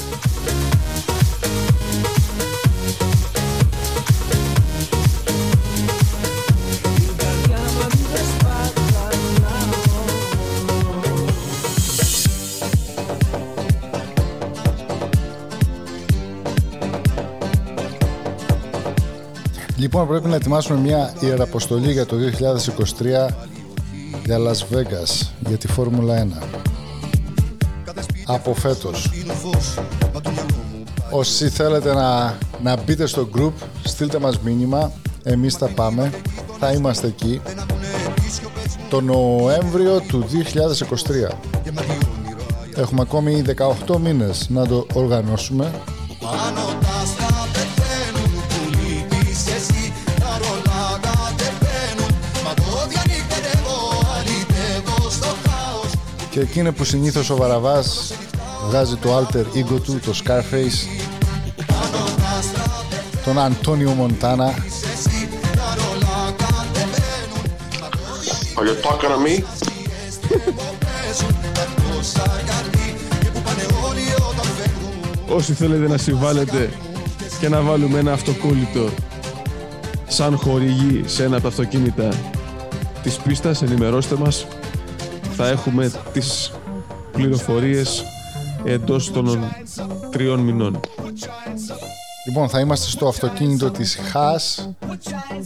Λοιπόν, πρέπει να ετοιμάσουμε μια ιεραποστολή για το 2023 για Las Vegas, για τη Φόρμουλα 1. Από φέτος. Όσοι θέλετε να, να μπείτε στο group, στείλτε μας μήνυμα. Εμείς θα πάμε. Θα είμαστε εκεί. Το Νοέμβριο του 2023. Έχουμε ακόμη 18 μήνες να το οργανώσουμε. Και εκείνη που συνήθως ο Βαραβάς βγάζει το alter ego του, το Scarface, τον Αντώνιο Μοντάνα. εσύ Τα ρολά κατεβαίνουν Are you talking to me? Παίζουν τα τόσα γιατί Και που πάνε όλοι όταν φεύγουν όσοι θέλετε να συμβάλλετε και να βάλουμε ένα αυτοκόλλητο σαν χορηγή σε ένα από τα αυτοκίνητα της πίστας, ενημερώστε μας. Θα έχουμε τις πληροφορίες εντός των τριών μηνών. Λοιπόν, θα είμαστε στο αυτοκίνητο της Haas.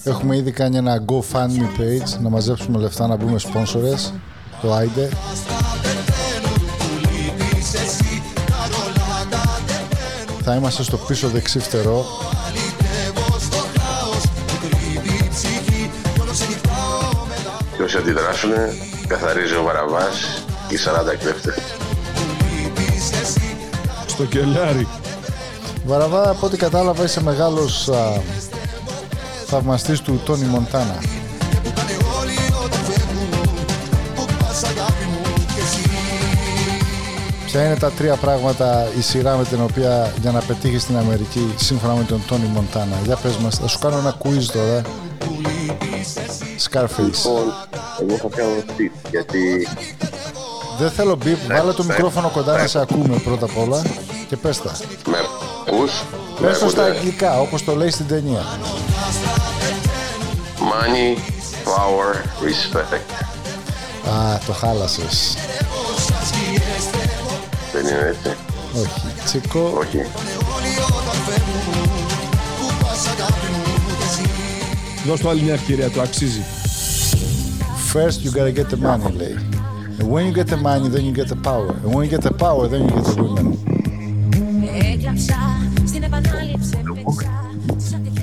Έχουμε ήδη κάνει ένα GoFundMe page να μαζέψουμε λεφτά να μπούμε sponsors. Το Άιντε. λείπεις εσύ Τα ρολά κατεβαίνουν Θα είμαστε στο πίσω δεξί φτερό. Τα Και όσοι αντιδράσουν, καθαρίζει ο Βαραβάς και οι 40 κλέφτες. λείπεις εσύ Στο κελάρι. Βαραβά, από ό,τι κατάλαβα, είσαι μεγάλος α, θαυμαστής του Τόνι Μοντάνα. Κάνε όλοι όταν φεύγουν Πού πας αγάπη μου κι εσύ Ποια είναι τα τρία πράγματα, η σειρά με την οποία για να πετύχει στην Αμερική σύμφωνα με τον Τόνι Μοντάνα; Για πες μας, θα σου κάνω ένα quiz τώρα. Scarface. Λοιπόν, εγώ θα κάνω tip, γιατί Δεν θέλω μπιπ, βάλε το ναι, μικρόφωνο κοντά να ναι. σε ακούμε πρώτα απ' όλα και πες τα. με ακούς, με Πες το στα ακούτε; αγγλικά, όπως το λέει στην ταινία. Money, power, respect. Α, το χάλασες. Δεν είναι έτσι. Όχι. Τσίκο, Όχι. Δώσ' του άλλη μια ευκαιρία, το αξίζει. First you gotta get the money, λέει. And when you get the money, then you get the power. And when you get the power, then you get the women. Έκλαψα στην επανάληψη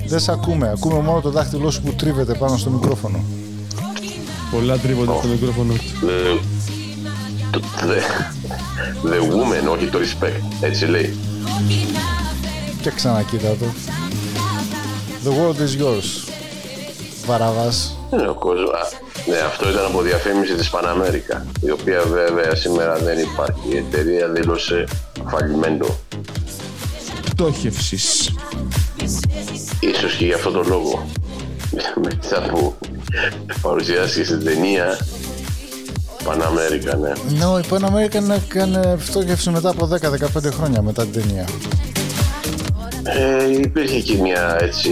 Δεν σε ακούμε. Ακούμε μόνο το δάχτυλό σου που τρίβεται πάνω στο μικρόφωνο. Πολλά τρίβονται στο μικρόφωνο. The, the, the woman, όχι το respect. Έτσι λέει. Και ξανακοίτα το. The world is yours. Βαραβάς. Είναι ο κόσμος. Α, Ναι, αυτό ήταν από διαφήμιση της Παναμέρικα, η οποία βέβαια σήμερα δεν υπάρχει. Η εταιρεία δήλωσε φαλιμέντο. Πτώχευσης. Ίσως και για αυτό το λόγο. Μετά που παρουσιάστηκε στην ταινία Παναμέρικα, ναι. Ναι, η Pan American έκανε φτώχευση μετά από 10-15 χρόνια μετά την ταινία. Ε, υπήρχε και μια, έτσι,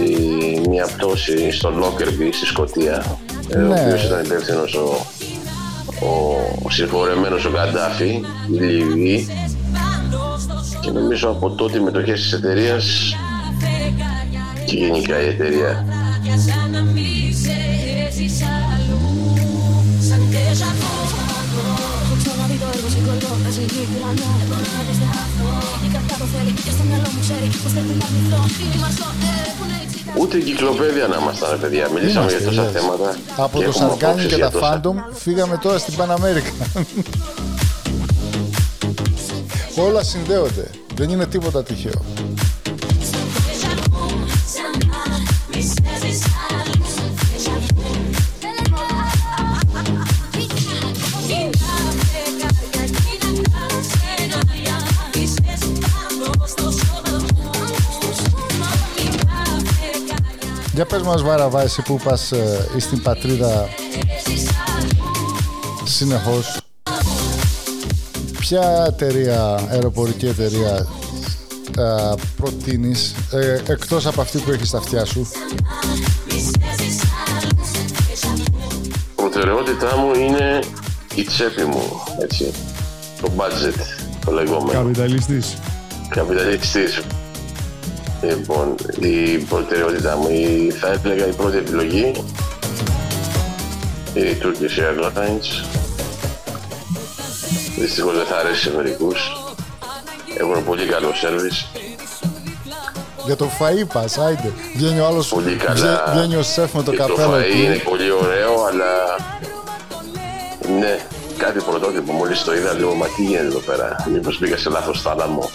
μια πτώση στο Λόκερμπι στη Σκωτία, ε, ο Ναι. οποίος ήταν υπεύθυνος ο, ο, ο συγχωρεμένος ο Καντάφη, η Λιβύη, και νομίζω από τότε οι μετοχές της εταιρείας και γενικά η εταιρεία Σαν να μην σε έζησα αλλού Σαν déjà vu Έχω ξαναδεί το έργο συγκολώ Τα συγκεκριμένα Εγώ να δεις αυτό Η καρδιά το θέλει και στο μυαλό μου ξέρει Πως θέλει να μυθώ Είμαστε έχουν έτσι Ούτε εγκυκλοπαίδεια να ήμασταν, ρε παιδιά. Μιλήσαμε Είμαστε, για τόσα yes. θέματα. Από και το έχουμε Σαρκάνι απόψεις και για τα τόσα. Phantom φύγαμε τώρα στην Pan America. Όλα συνδέονται. Δεν είναι τίποτα τυχαίο. Για πες μας Βαραβά, εσύ που πας ε, στην πατρίδα συνεχώς. Ποια εταιρεία, αεροπορική εταιρεία ε, προτείνεις ε, εκτός από αυτή που έχεις στα αυτιά σου; Προτεραιότητά μου είναι η τσέπη μου, έτσι. Το budget, το λεγόμενο. Καπιταλιστής. Καπιταλιστής. Λοιπόν, η προτεραιότητά μου, η, θα έλεγα η πρώτη επιλογή, η Turkish Airlines. Δυστυχώς δεν θα αρέσει σε μερικούς. Έχουν πολύ καλό σέρβις. Για το φαΐ πας, άιντε. Βγαίνει ο άλλος, Πολύ καλά. βγε- βγαίνει ο σεφ με το Και καπέλο Το φαΐ εκεί. είναι πολύ ωραίο, αλλά ναι, κάτι πρωτότυπο. Μόλις το είδα, λέω, μα τι γίνεται εδώ πέρα; Μήπως πήγα σε λάθος θάλαμο;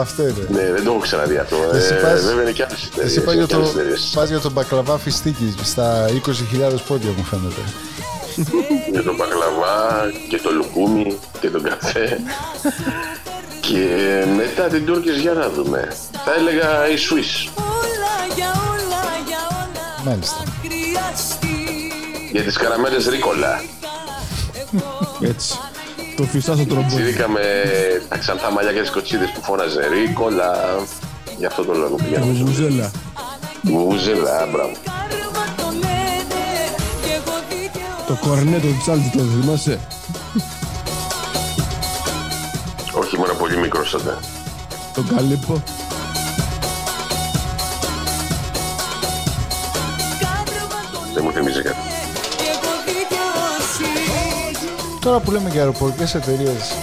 Αυτό είναι. ναι, δεν το έχω ξαναδεί αυτό. Εσύ Ε, πας- βέβαια είναι και άλλες εταιρείες. Εσύ πας είναι για, και άλλες το, εταιρείες. πας για τον μπακλαβά φιστίκι στα 20.000 πόδια μου φαίνεται. Για το μπακλαβά και το λουκούμι και τον καφέ. και μετά την Τούρκης για να δούμε. Θα έλεγα η Swiss. Όλα για όλα για όλα Μάλιστα. χρειαστεί Για τις καραμέλες ρίκολα. Έτσι. Το φυσά στο τρομπόνι. Τσίρικα με τα ξανθά μαλλιά και τις κοτσίδες που φώναζε ρίκολα. Γι' αυτό το λόγο πηγαίνω. Βουβουζέλα. Βουβουζέλα, μπράβο. Κάρμα το λένε κι εγώ δίκαιο Το κορνέτο του Τσάλτη το θυμάσαι; Όχι, ήμουν πολύ μικρός τότε. Το καλύπο. Δεν μου θυμίζει κάτι. Κι εγώ δικαιοσύνη Τώρα που λέμε για αεροπορικές εταιρείες,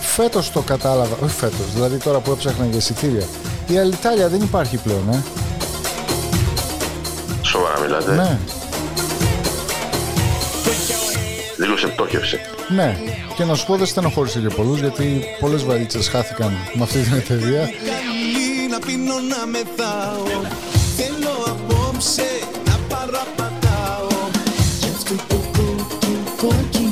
φέτος το κατάλαβα, όχι φέτος, δηλαδή τώρα που έψαχνα για εισιτήρια, η Αλιτάλια δεν υπάρχει πλέον, ε. Σοβαρά μιλάτε. Ναι, Δήλωσε πτώχευση. ναι. Και να σου πω δεν στενοχώρησε και πολλούς, γιατί πολλές βαλίτσες χάθηκαν με αυτή την εταιρεία. Καλή να πίνω να μεθάω Θέλω απόψε να παραπατάω Κι αυτό το contigo.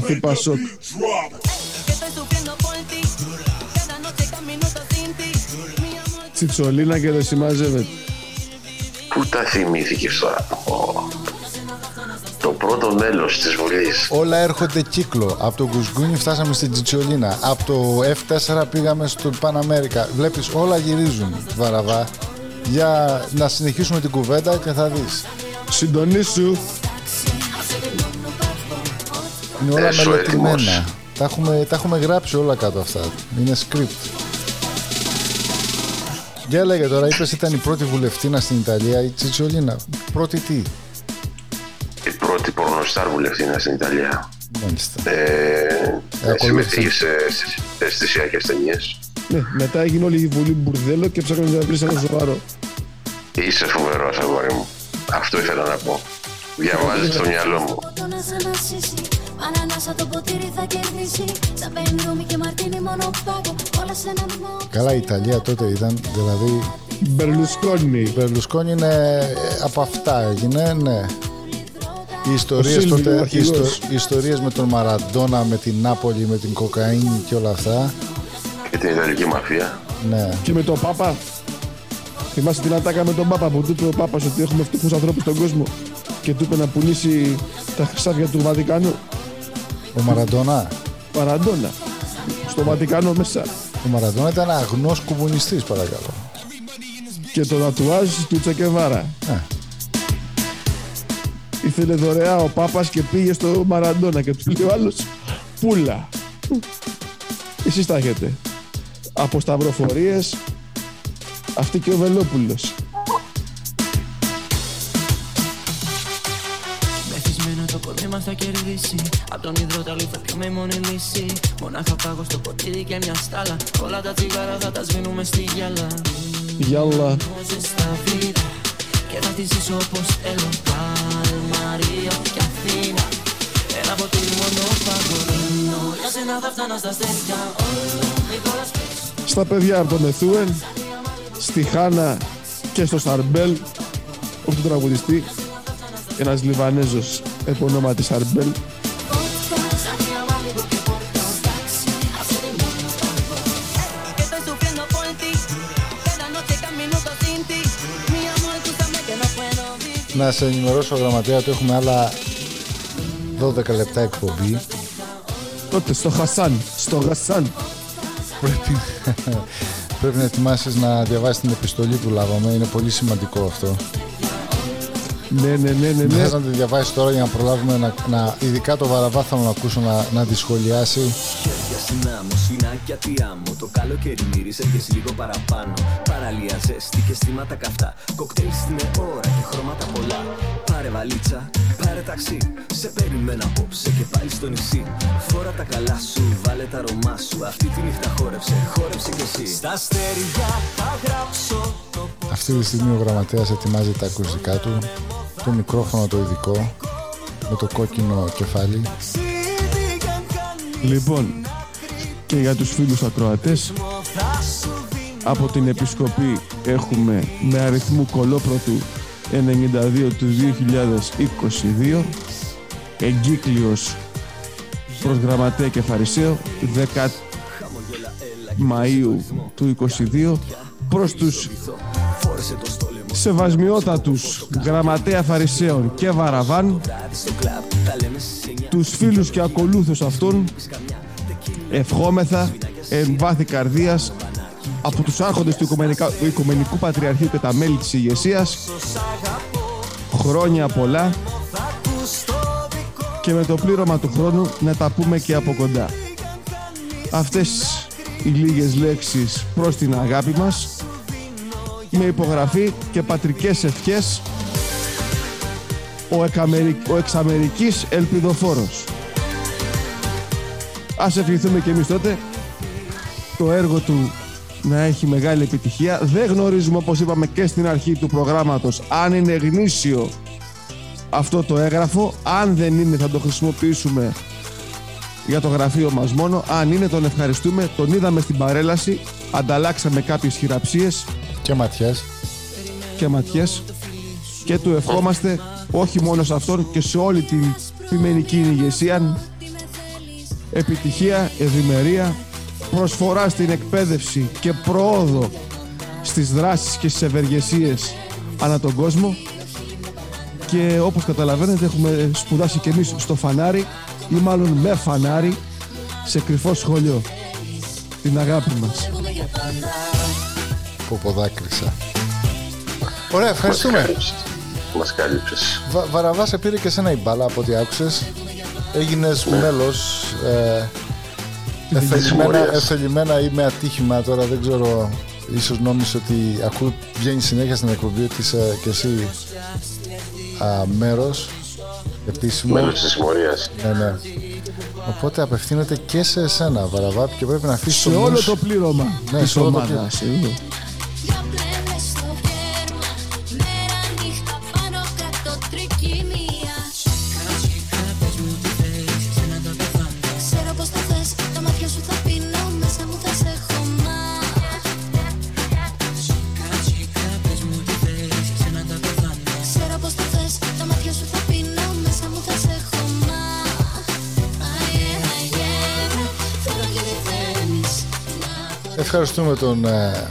Βαθύ πασόκ. Τσιτσολίνα και δεν συμμαζεύεται. Πού τα θυμήθηκες τώρα; Ω. Το πρώτο μέλος της Βουλής. Όλα έρχονται κύκλο. Από το Γκουσγκούνι φτάσαμε στην Τσιτσιολίνα. Από το F4 πήγαμε στο Παναμέρικα. Βλέπεις όλα γυρίζουν, Βαραβά. Για να συνεχίσουμε την κουβέντα και θα δεις. Συντονίσου. Είναι όλα Έσω μελετημένα. έτοιμος. Τα έχουμε, τα έχουμε γράψει όλα κάτω αυτά. Είναι script. Για λέγε τώρα, είπες ήταν η πρώτη βουλευτήνα στην Ιταλία, η Τσιτσιολίνα. Πρώτη τι; Η πρώτη πορνοστάρ βουλευτήνα στην Ιταλία. Μάλιστα. Ε, ακολούθησε. συμμετείχε σε αισθησ- αισθησιακές ταινίες. Ναι, μετά έγινε όλη η βουλή μπουρδέλο και ψάχνω να βρεις ένα σοβαρό. Είσαι φοβερός αγόρι μου. Αυτό ήθελα να πω. Διαβάζεις το μυαλό μου. Το να σ' ανασύσει Ανανάσα το ποτήρι θα κερδίσει Σαν μπενζούμι και μαρτίνι μόνο πάγο Όλα σε ένα μυμό Καλά, η Ιταλία τότε ήταν, δηλαδή. Μπερλουσκόνη. Μπερλουσκόνη είναι ε, από αυτά έγινε, ναι. Οι ιστορίες Ο Σίλβιο, ο τότε, οι, αρχηγός. ιστο- οι ιστορίες με τον Μαραντόνα, με την Νάπολη, με την κοκαίνη και όλα αυτά. Και την Ιταλική μαφία. Ναι. Και με τον Πάπα. Θυμάσαι την ατάκα με τον Πάπα που του είπε ο Πάπας ότι έχουμε φτωχούς ανθρώπους στον κόσμο και του είπε να πουλήσει τα χρυσάφια του Βατικάνου. Ο Μαραντόνα. Παραντόνα. Στο Βατικάνο μέσα. Ο Μαραντόνα ήταν αγνός κομμουνιστής παρακαλώ. Και το τατουάζ του Τσεκεβάρα. Ναι. Ήθελε δωρεά ο Πάπας και πήγε στο Μαραντόνα και τους λέει ο άλλος πουλα. Εσείς τα έχετε. Από σταυροφορίες αυτή και ο Βελόπουλος. Θα κερδίσει. Απ' τον υδρόταλο θα πιούμε μόνη λύση. Μονάχα πάγω στο ποτήρι και μια στάλα. Όλα τα τσιγάρα θα τα σβήνουμε στη γυαλά Γιάλα. Μόζες στα βίδα Και θα τη ζήσω όπως θέλω. Καλμαρία και Αθήνα. Ένα ποτήρι μόνο παγορίνο Για σένα θα φτάνω στα αστέρια Όλο Νικόλας Στα παιδιά από τον Εθούεν, στη Χάνα και στο Σαρμπέλ, όχι τον τραγουδιστή, ένας Λιβανέζος επ' ονόματι Σαρμπέλ, Que estoy sufriendo por ti. Cada noche camino sin ti. Mi amor, tú sabes que no puedo vivir. Να σε ενημερώσω γραμματέα ότι έχουμε άλλα 12 λεπτά εκπομπή. τότε στο Χασάν, στο Χασάν. Πρέπει, πρέπει να ετοιμάσεις να διαβάσεις την επιστολή που λάβαμε. Είναι πολύ σημαντικό αυτό. Ναι, ναι, ναι, ναι, Δεν ναι. θες να τη διαβάσεις τώρα για να προλάβουμε να, να ειδικά το βαραβά θέλω να ακούσω να, να τη σχολιάσει. Χέρια στην άμμο, σφινάκια τι άμμο. Το καλοκαίρι μύρισε και λίγο παραπάνω. Παραλία ζέστη και στήματα καυτά. Κοκτέιλ στην ώρα και χρώματα πολλά. Πάρε βαλίτσα, πάρε ταξί. Σε περιμένω απόψε και πάλι στο νησί. Φόρα τα καλά σου, βάλε τα αρώμα σου. Αυτή τη νύχτα χόρεψε, χόρεψε κι εσύ. Στα αστέρια θα γράψω το Αυτή τη στιγμή ο γραμματέας ετοιμάζει τα ακουστικά του, το μικρόφωνο το ειδικό, με το κόκκινο κεφάλι. Λοιπόν, και για τους φίλους ακροατές, από την Επισκοπή έχουμε με αριθμού κολόπρωτου 92 του 2022, εγκύκλιος προς γραμματέα και φαρισαίο 10 Μαΐου του 22 προς τους σεβασμιότατους γραμματέα φαρισαίων και βαραβάν τους φίλους και ακολούθους αυτών ευχόμεθα εν βάθη καρδίας από τους άρχοντες του, Οικουμενικά- του Οικουμενικού Πατριαρχείου και τα μέλη της ηγεσίας χρόνια πολλά και με το πλήρωμα του χρόνου να τα πούμε και από κοντά. Αυτές οι λίγες λέξεις προς την αγάπη μας με υπογραφή και πατρικές ευχές ο, εκαμερι... ο εξαμερικής ελπιδοφόρος. Ας ευχηθούμε και εμείς τότε το έργο του να έχει μεγάλη επιτυχία. Δεν γνωρίζουμε όπως είπαμε και στην αρχή του προγράμματος αν είναι γνήσιο αυτό το έγγραφο. Αν δεν είναι θα το χρησιμοποιήσουμε για το γραφείο μας μόνο. Αν είναι τον ευχαριστούμε. Τον είδαμε στην παρέλαση. Ανταλλάξαμε κάποιες χειραψίες Και ματιές. και ματιές και του ευχόμαστε όχι μόνο σε αυτόν και σε όλη την ποιμενική ηγεσία επιτυχία, ευημερία, προσφορά στην εκπαίδευση και προόδο στις δράσεις και στις ευεργεσίες ανά τον κόσμο και όπως καταλαβαίνετε έχουμε σπουδάσει και εμείς στο φανάρι ή μάλλον με φανάρι σε κρυφό σχολείο την αγάπη μας. Ποποδάκρυσα. Ωραία, ευχαριστούμε. Μας κάλυψες. Βα, Βαραβά, σε πήρε και σένα η μπάλα από ό,τι άκουσες. Έγινες μέλος ε, εθελημένα, συμμορίας. εθελημένα ή με ατύχημα τώρα, δεν ξέρω. Ίσως νόμιζες ότι ακού, βγαίνει συνέχεια στην εκπομπή ότι είσαι και εσύ α, μέρος επίσημο. Μέλος της συμμορίας. Ναι, ναι. Οπότε απευθύνεται και σε εσένα, Βαραβά, και πρέπει να αφήσεις Σε όλο το πλήρωμα Ναι, της σε όλο το ομάδας. Ευχαριστούμε τον ε,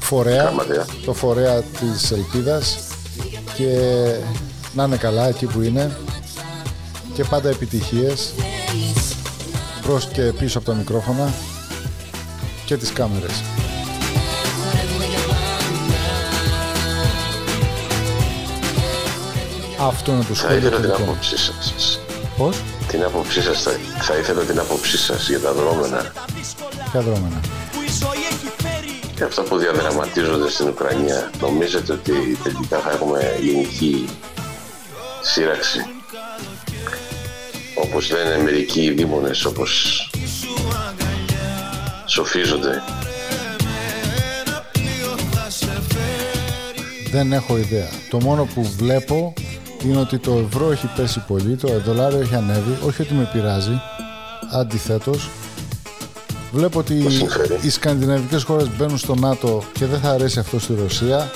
φορέα, Γραμματέα. το φορέα της Ελπίδας και να είναι καλά εκεί που είναι και πάντα επιτυχίες προς και πίσω από τα μικρόφωνα και τις κάμερες. Αυτό είναι το Θα σχόλιο ήθελα του την δικό μου. άποψή σας. Πώς; Την άποψή σας, θα, θα ήθελα την άποψή σας για τα δρόμενα Ποια δρόμενα; και αυτά που διαδραματίζονται στην Ουκρανία. Νομίζετε ότι τελικά θα έχουμε γενική σύραξη; Όπως λένε μερικοί δήμονες, όπως σοφίζονται. Δεν έχω ιδέα. Το μόνο που βλέπω είναι ότι το ευρώ έχει πέσει πολύ, το δολάριο έχει ανέβει. Όχι ότι με πειράζει. Αντιθέτως, βλέπω ότι οι σκανδιναβικές χώρες μπαίνουν στο ΝΑΤΟ και δεν θα αρέσει αυτό στη Ρωσία.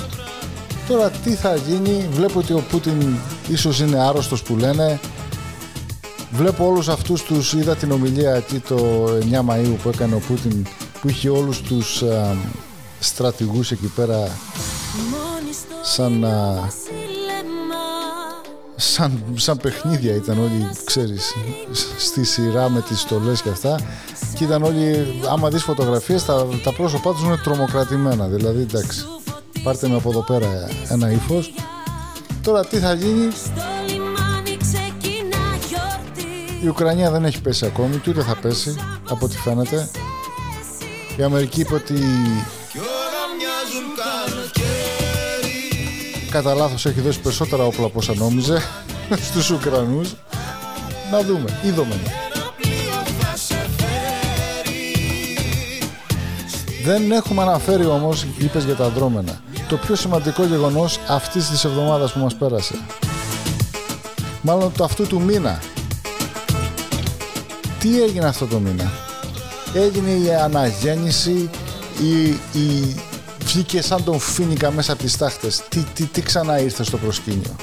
Τώρα τι θα γίνει, βλέπω ότι ο Πούτιν ίσως είναι άρρωστος που λένε. Βλέπω όλους αυτούς τους, είδα την ομιλία εκεί το 9 Μαΐου που έκανε ο Πούτιν που είχε όλους τους α, στρατηγούς εκεί πέρα σαν, α, σαν, σαν παιχνίδια ήταν όλοι, ξέρεις, στη σειρά με τις στολές και αυτά και ήταν όλοι, άμα δεις φωτογραφίες, τα, τα πρόσωπά τους είναι τρομοκρατημένα, δηλαδή εντάξει, πάρτε με από εδώ πέρα ένα ύφος. Τώρα τι θα γίνει, η Ουκρανία δεν έχει πέσει ακόμη και ούτε θα πέσει, από ό,τι φαίνεται. Η Αμερική είπε ότι κατά λάθος έχει δώσει περισσότερα όπλα από όσα νόμιζε στους Ουκρανούς. Να δούμε, είδαμε. Δεν έχουμε αναφέρει όμως, είπες για τα δρόμενα, το πιο σημαντικό γεγονός αυτής της εβδομάδας που μας πέρασε. Μάλλον το αυτού του μήνα. Τι έγινε αυτό το μήνα; Έγινε η αναγέννηση, η, η... βγήκε σαν τον Φίνικα μέσα από τις τάχτες. Τι, τι, τι ξανά ήρθε στο προσκήνιο;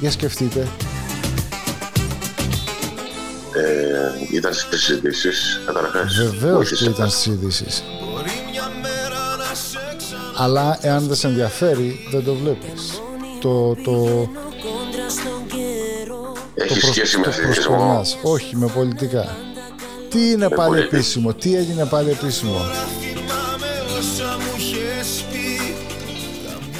Για σκεφτείτε. Ε, ήταν στις συζητήσεις, καταρχάς. Βεβαίως Όχι και σε- ήταν στις ειδήσει. Αλλά εάν δεν σε ενδιαφέρει, δεν το βλέπεις. Το, το, Έχει το σχέση με το αθλητισμό. προσπερνάς. Όχι, με πολιτικά. Τι είναι πάλι πολιτικά. επίσημο, τι έγινε πάλι επίσημο;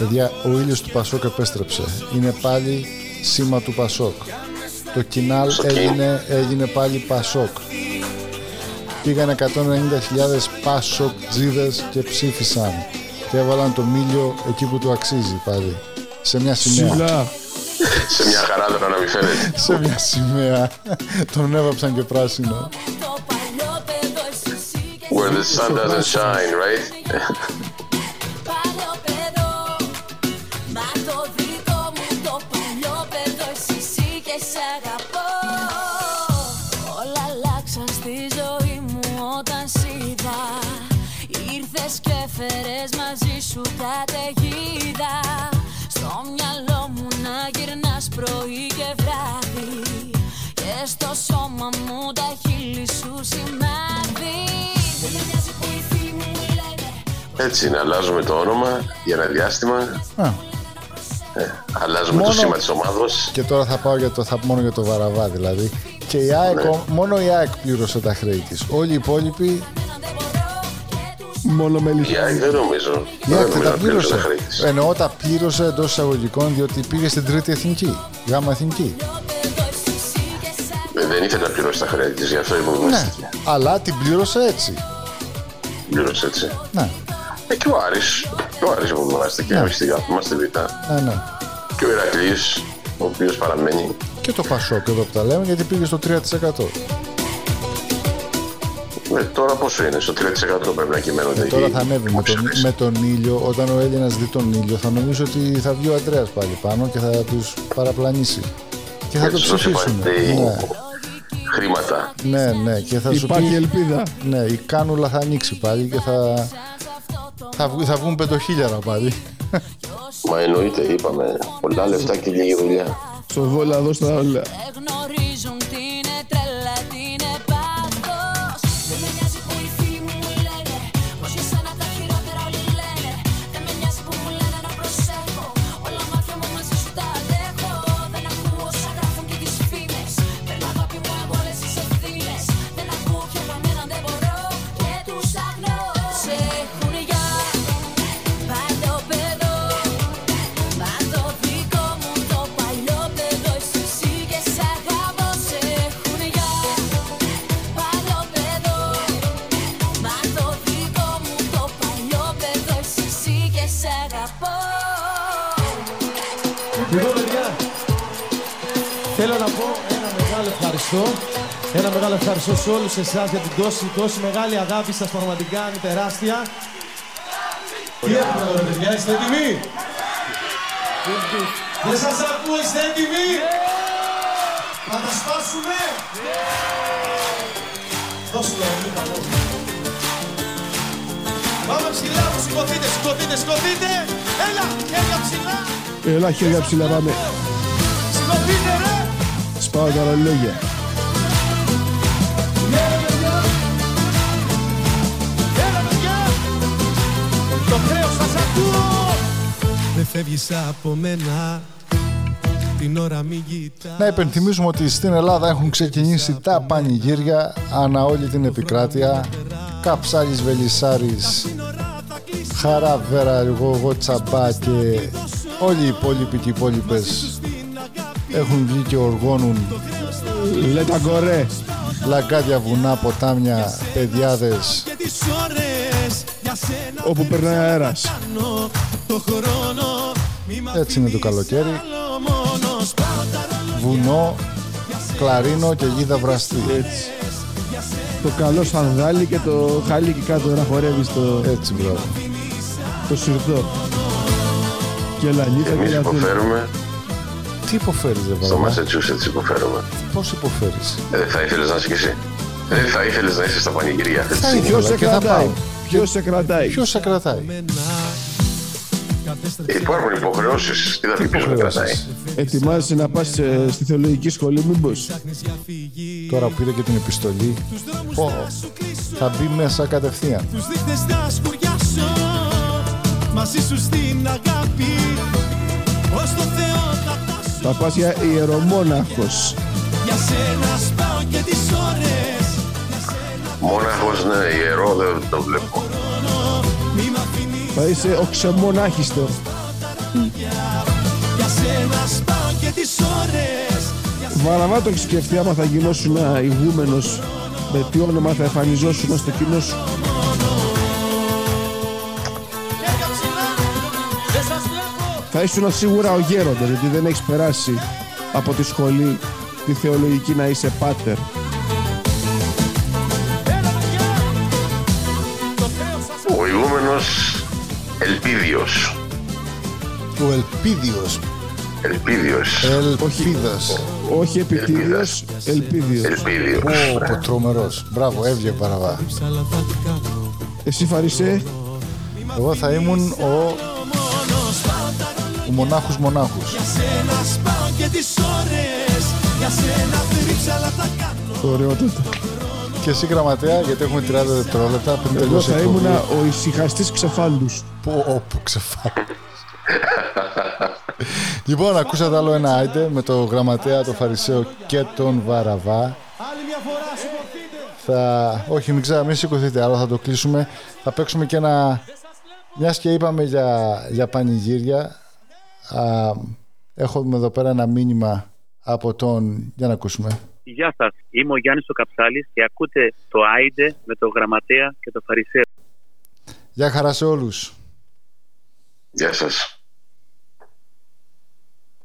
Παιδιά, ο ήλιος του Πασόκ επέστρεψε. Είναι πάλι σήμα του Πασόκ. Το κοινάλ Στο έγινε, έγινε πάλι Πασόκ. Πήγαν 190.000 Πασόκ τζίδες και ψήφισαν. Και έβαλαν το μήλιο εκεί που του αξίζει πάλι. Σε μια σημαία. Ψηλά. σε μια χαράδρα να μην φαίνεται. Σε μια σημαία. Τον έβαψαν και πράσινο. Where the sun doesn't shine, right? Σου καταιγίδα Στο μυαλό μου να γυρνάς πρωί και βράδυ Και στο σώμα μου τα χείλη σου σημάδι Δεν με νοιάζει που οι φίλοι μου λένε Έτσι είναι, αλλάζουμε το όνομα για ένα διάστημα. Α. Ε, αλλάζουμε Μόνο- το σήμα της ομάδος. Και τώρα θα πάω για το, θα, μόνο για το βαραβά δηλαδή. Και η ΑΕΚ, Ναι. μόνο η ΑΕΚ πλήρωσε τα χρέη της. Όλοι οι υπόλοιποι Μόνο με Η ΑΕΚ δεν νομίζω. η ΑΕΚ Δεν δεν νομίζω τα να πλήρωσε τα πλήρωσε. χρέη της. Εννοώ τα πλήρωσε εντός εισαγωγικών διότι πήγε στην τρίτη εθνική. Γάμα εθνική. Ε, Δεν ήθελε να πληρώσει τα χρέη της, γι' αυτό Ναι. υποβιβάστηκε. Αλλά την πλήρωσε έτσι. Πλήρωσε έτσι. Ναι. Ε, και ο Άρης. Και ο Άρης υποβιβάστηκε. Ναι. Στην κάτω μας στη Β. Ναι, ναι. Και ο Ηρακλής, ο οποίος παραμένει. Και το Πασόκ εδώ που τα λέμε γιατί πήγε στο 3%. Ε, τώρα πόσο είναι, στο 3% πρέπει να κυμαίνονται. Ε, τώρα οι θα ανέβει με τον, με τον ήλιο. Όταν ο Έλληνας δει τον ήλιο, θα νομίζω ότι θα βγει ο Αντρέας πάλι πάνω και θα τους παραπλανήσει. Και θα το Έτσι, όσο ψηφίσουν. υπάρχει Ναι, Χρήματα. ναι, ναι. Και θα σου Υπάρχει πει. ελπίδα. Ναι, η κάνουλα θα ανοίξει πάλι και θα. Θα, βγουν- θα βγουν πεντοχίλιαρα πάλι. Μα εννοείται, είπαμε, πολλά λεφτά και λίγη δουλειά. Στο βόλα δώσ' τα όλα. Θέλω να πω ένα μεγάλο ευχαριστώ. Ένα μεγάλο ευχαριστώ σε όλους εσάς για την τόση, τόση μεγάλη αγάπη σας. Πραγματικά είναι τεράστια. Τι έχουμε τώρα, παιδιά, είστε έτοιμοι; Δεν σας ακούω, είστε έτοιμοι; Θα τα σπάσουμε; Δώσε το, μην τα λέω. Πάμε ψηλά, μου σηκωθείτε, σηκωθείτε, σηκωθείτε! Έλα, έλα ψηλά! Έλα χέρια ψηλά πάμε. Σηκωθείτε, ρε! Σπάω τα ρολόγια. Έλα, παιδιά! Το χρέος σας ακούω! Δεν φεύγεις από μένα την ώρα μη κοιτάς Να υπενθυμίσουμε ότι στην Ελλάδα έχουν ξεκινήσει τα πανηγύρια ανά όλη την επικράτεια. Καψάλης Βελισσάρης, Χαρά Βέρα, εγώ, εγώ Τσαμπά και όλοι οι υπόλοιποι και οι υπόλοιπες έχουν βγει και οργώνουν. Λέτα κορέ. Λαγκάδια, βουνά, ποτάμια, παιδιάδες. Και τις ώρες για σένα Όπου περνάει αέρας. Κάνω το χρόνο Μη μ' Έτσι είναι το καλοκαίρι. Αφήνω μόνος Πάω τα Βουνό, κλαρίνο και γίδα βραστή. Έτσι. Το καλό σανδάλι και το χαλί και κάτω να χορεύεις το, Έτσι μπράβο. το σιρτό. Και λανίτα και Εμείς λατίνα υποφέρουμε, Τι υποφέρεις ρε στο βαρβά Massachusetts υποφέρουμε. Πώς υποφέρεις; Ε, Δεν θα ήθελες να είσαι κι εσύ. Δεν θα ήθελες να είσαι στα πανηγυρία. Θα έτσι. ήθελα Ποιος σε και θα κρατάει; πάω. Ποιος σε κρατάει; Ποιος σε κρατάει; Ε, Υπάρχουν υποχρεώσεις. Τι θα πεις ποιος με κρατάει; Ετοιμάζεσαι να πας ε, στη θεολογική σχολή μήπως; Τώρα που πήρε και την επιστολή πω, Θα μπει μέσα κατευθείαν Τους δείχτες θα σκουριάσω Μαζί σου στην αγάπη Ως το Θεό θα φτάσω Θα πας για ιερομόναχος. Για σένα σπάω και τις ώρες. Μόναχος, ναι, ιερό δεν το βλέπω. Μη μ' αφήνεις. Θα είσαι οξεμονάχιστο Για σένα σπάω και τις ώρες. Βαραβά το έχεις σκεφτεί άμα θα γινώσουν ηγούμενος με τι όνομα θα εμφανιζόσουν στο κοινό σου Θα ήσουν σίγουρα ο γέροντας γιατί δεν έχεις περάσει από τη σχολή τη θεολογική να είσαι πάτερ. Ο ηγούμενος Ελπίδιος. Ο Ελπίδιος. Ελπίδιος. Ελπίδας. Όχι επιτίδιος, ελπίδιος. Ελπίδιος. Πω, πω, τρομερός. Μπράβο έβγε παραβά Εσύ Φαρισέ. Εγώ θα ήμουν ο σένα τρίψαλα θα κάνω Ωραιότατα Και εσύ γραμματέα γιατί έχουμε 30 δευτερόλεπτα πριν Εγώ τελειώσει η θα εκπομπή. ήμουν ο ησυχαστής ξεφάντους Πω, όπου ξεφάει. λοιπόν, ακούσατε άλλο ένα άιντε με το γραμματέα, τον Φαρισαίο και τον Βαραβά. Άλλη μια φορά σηκωθείτε! Θα... Όχι, μην ξέρω, μην σηκωθείτε, αλλά θα το κλείσουμε. Θα παίξουμε και ένα... Μιας και είπαμε για, για πανηγύρια, α, έχουμε εδώ πέρα ένα μήνυμα από τον... Για να ακούσουμε. Γεια σας. Είμαι ο Γιάννης ο Καψάλης και ακούτε το Άιντε με το Γραμματέα και το Φαρισαίο. Γεια χαρά σε όλους. Γεια σας.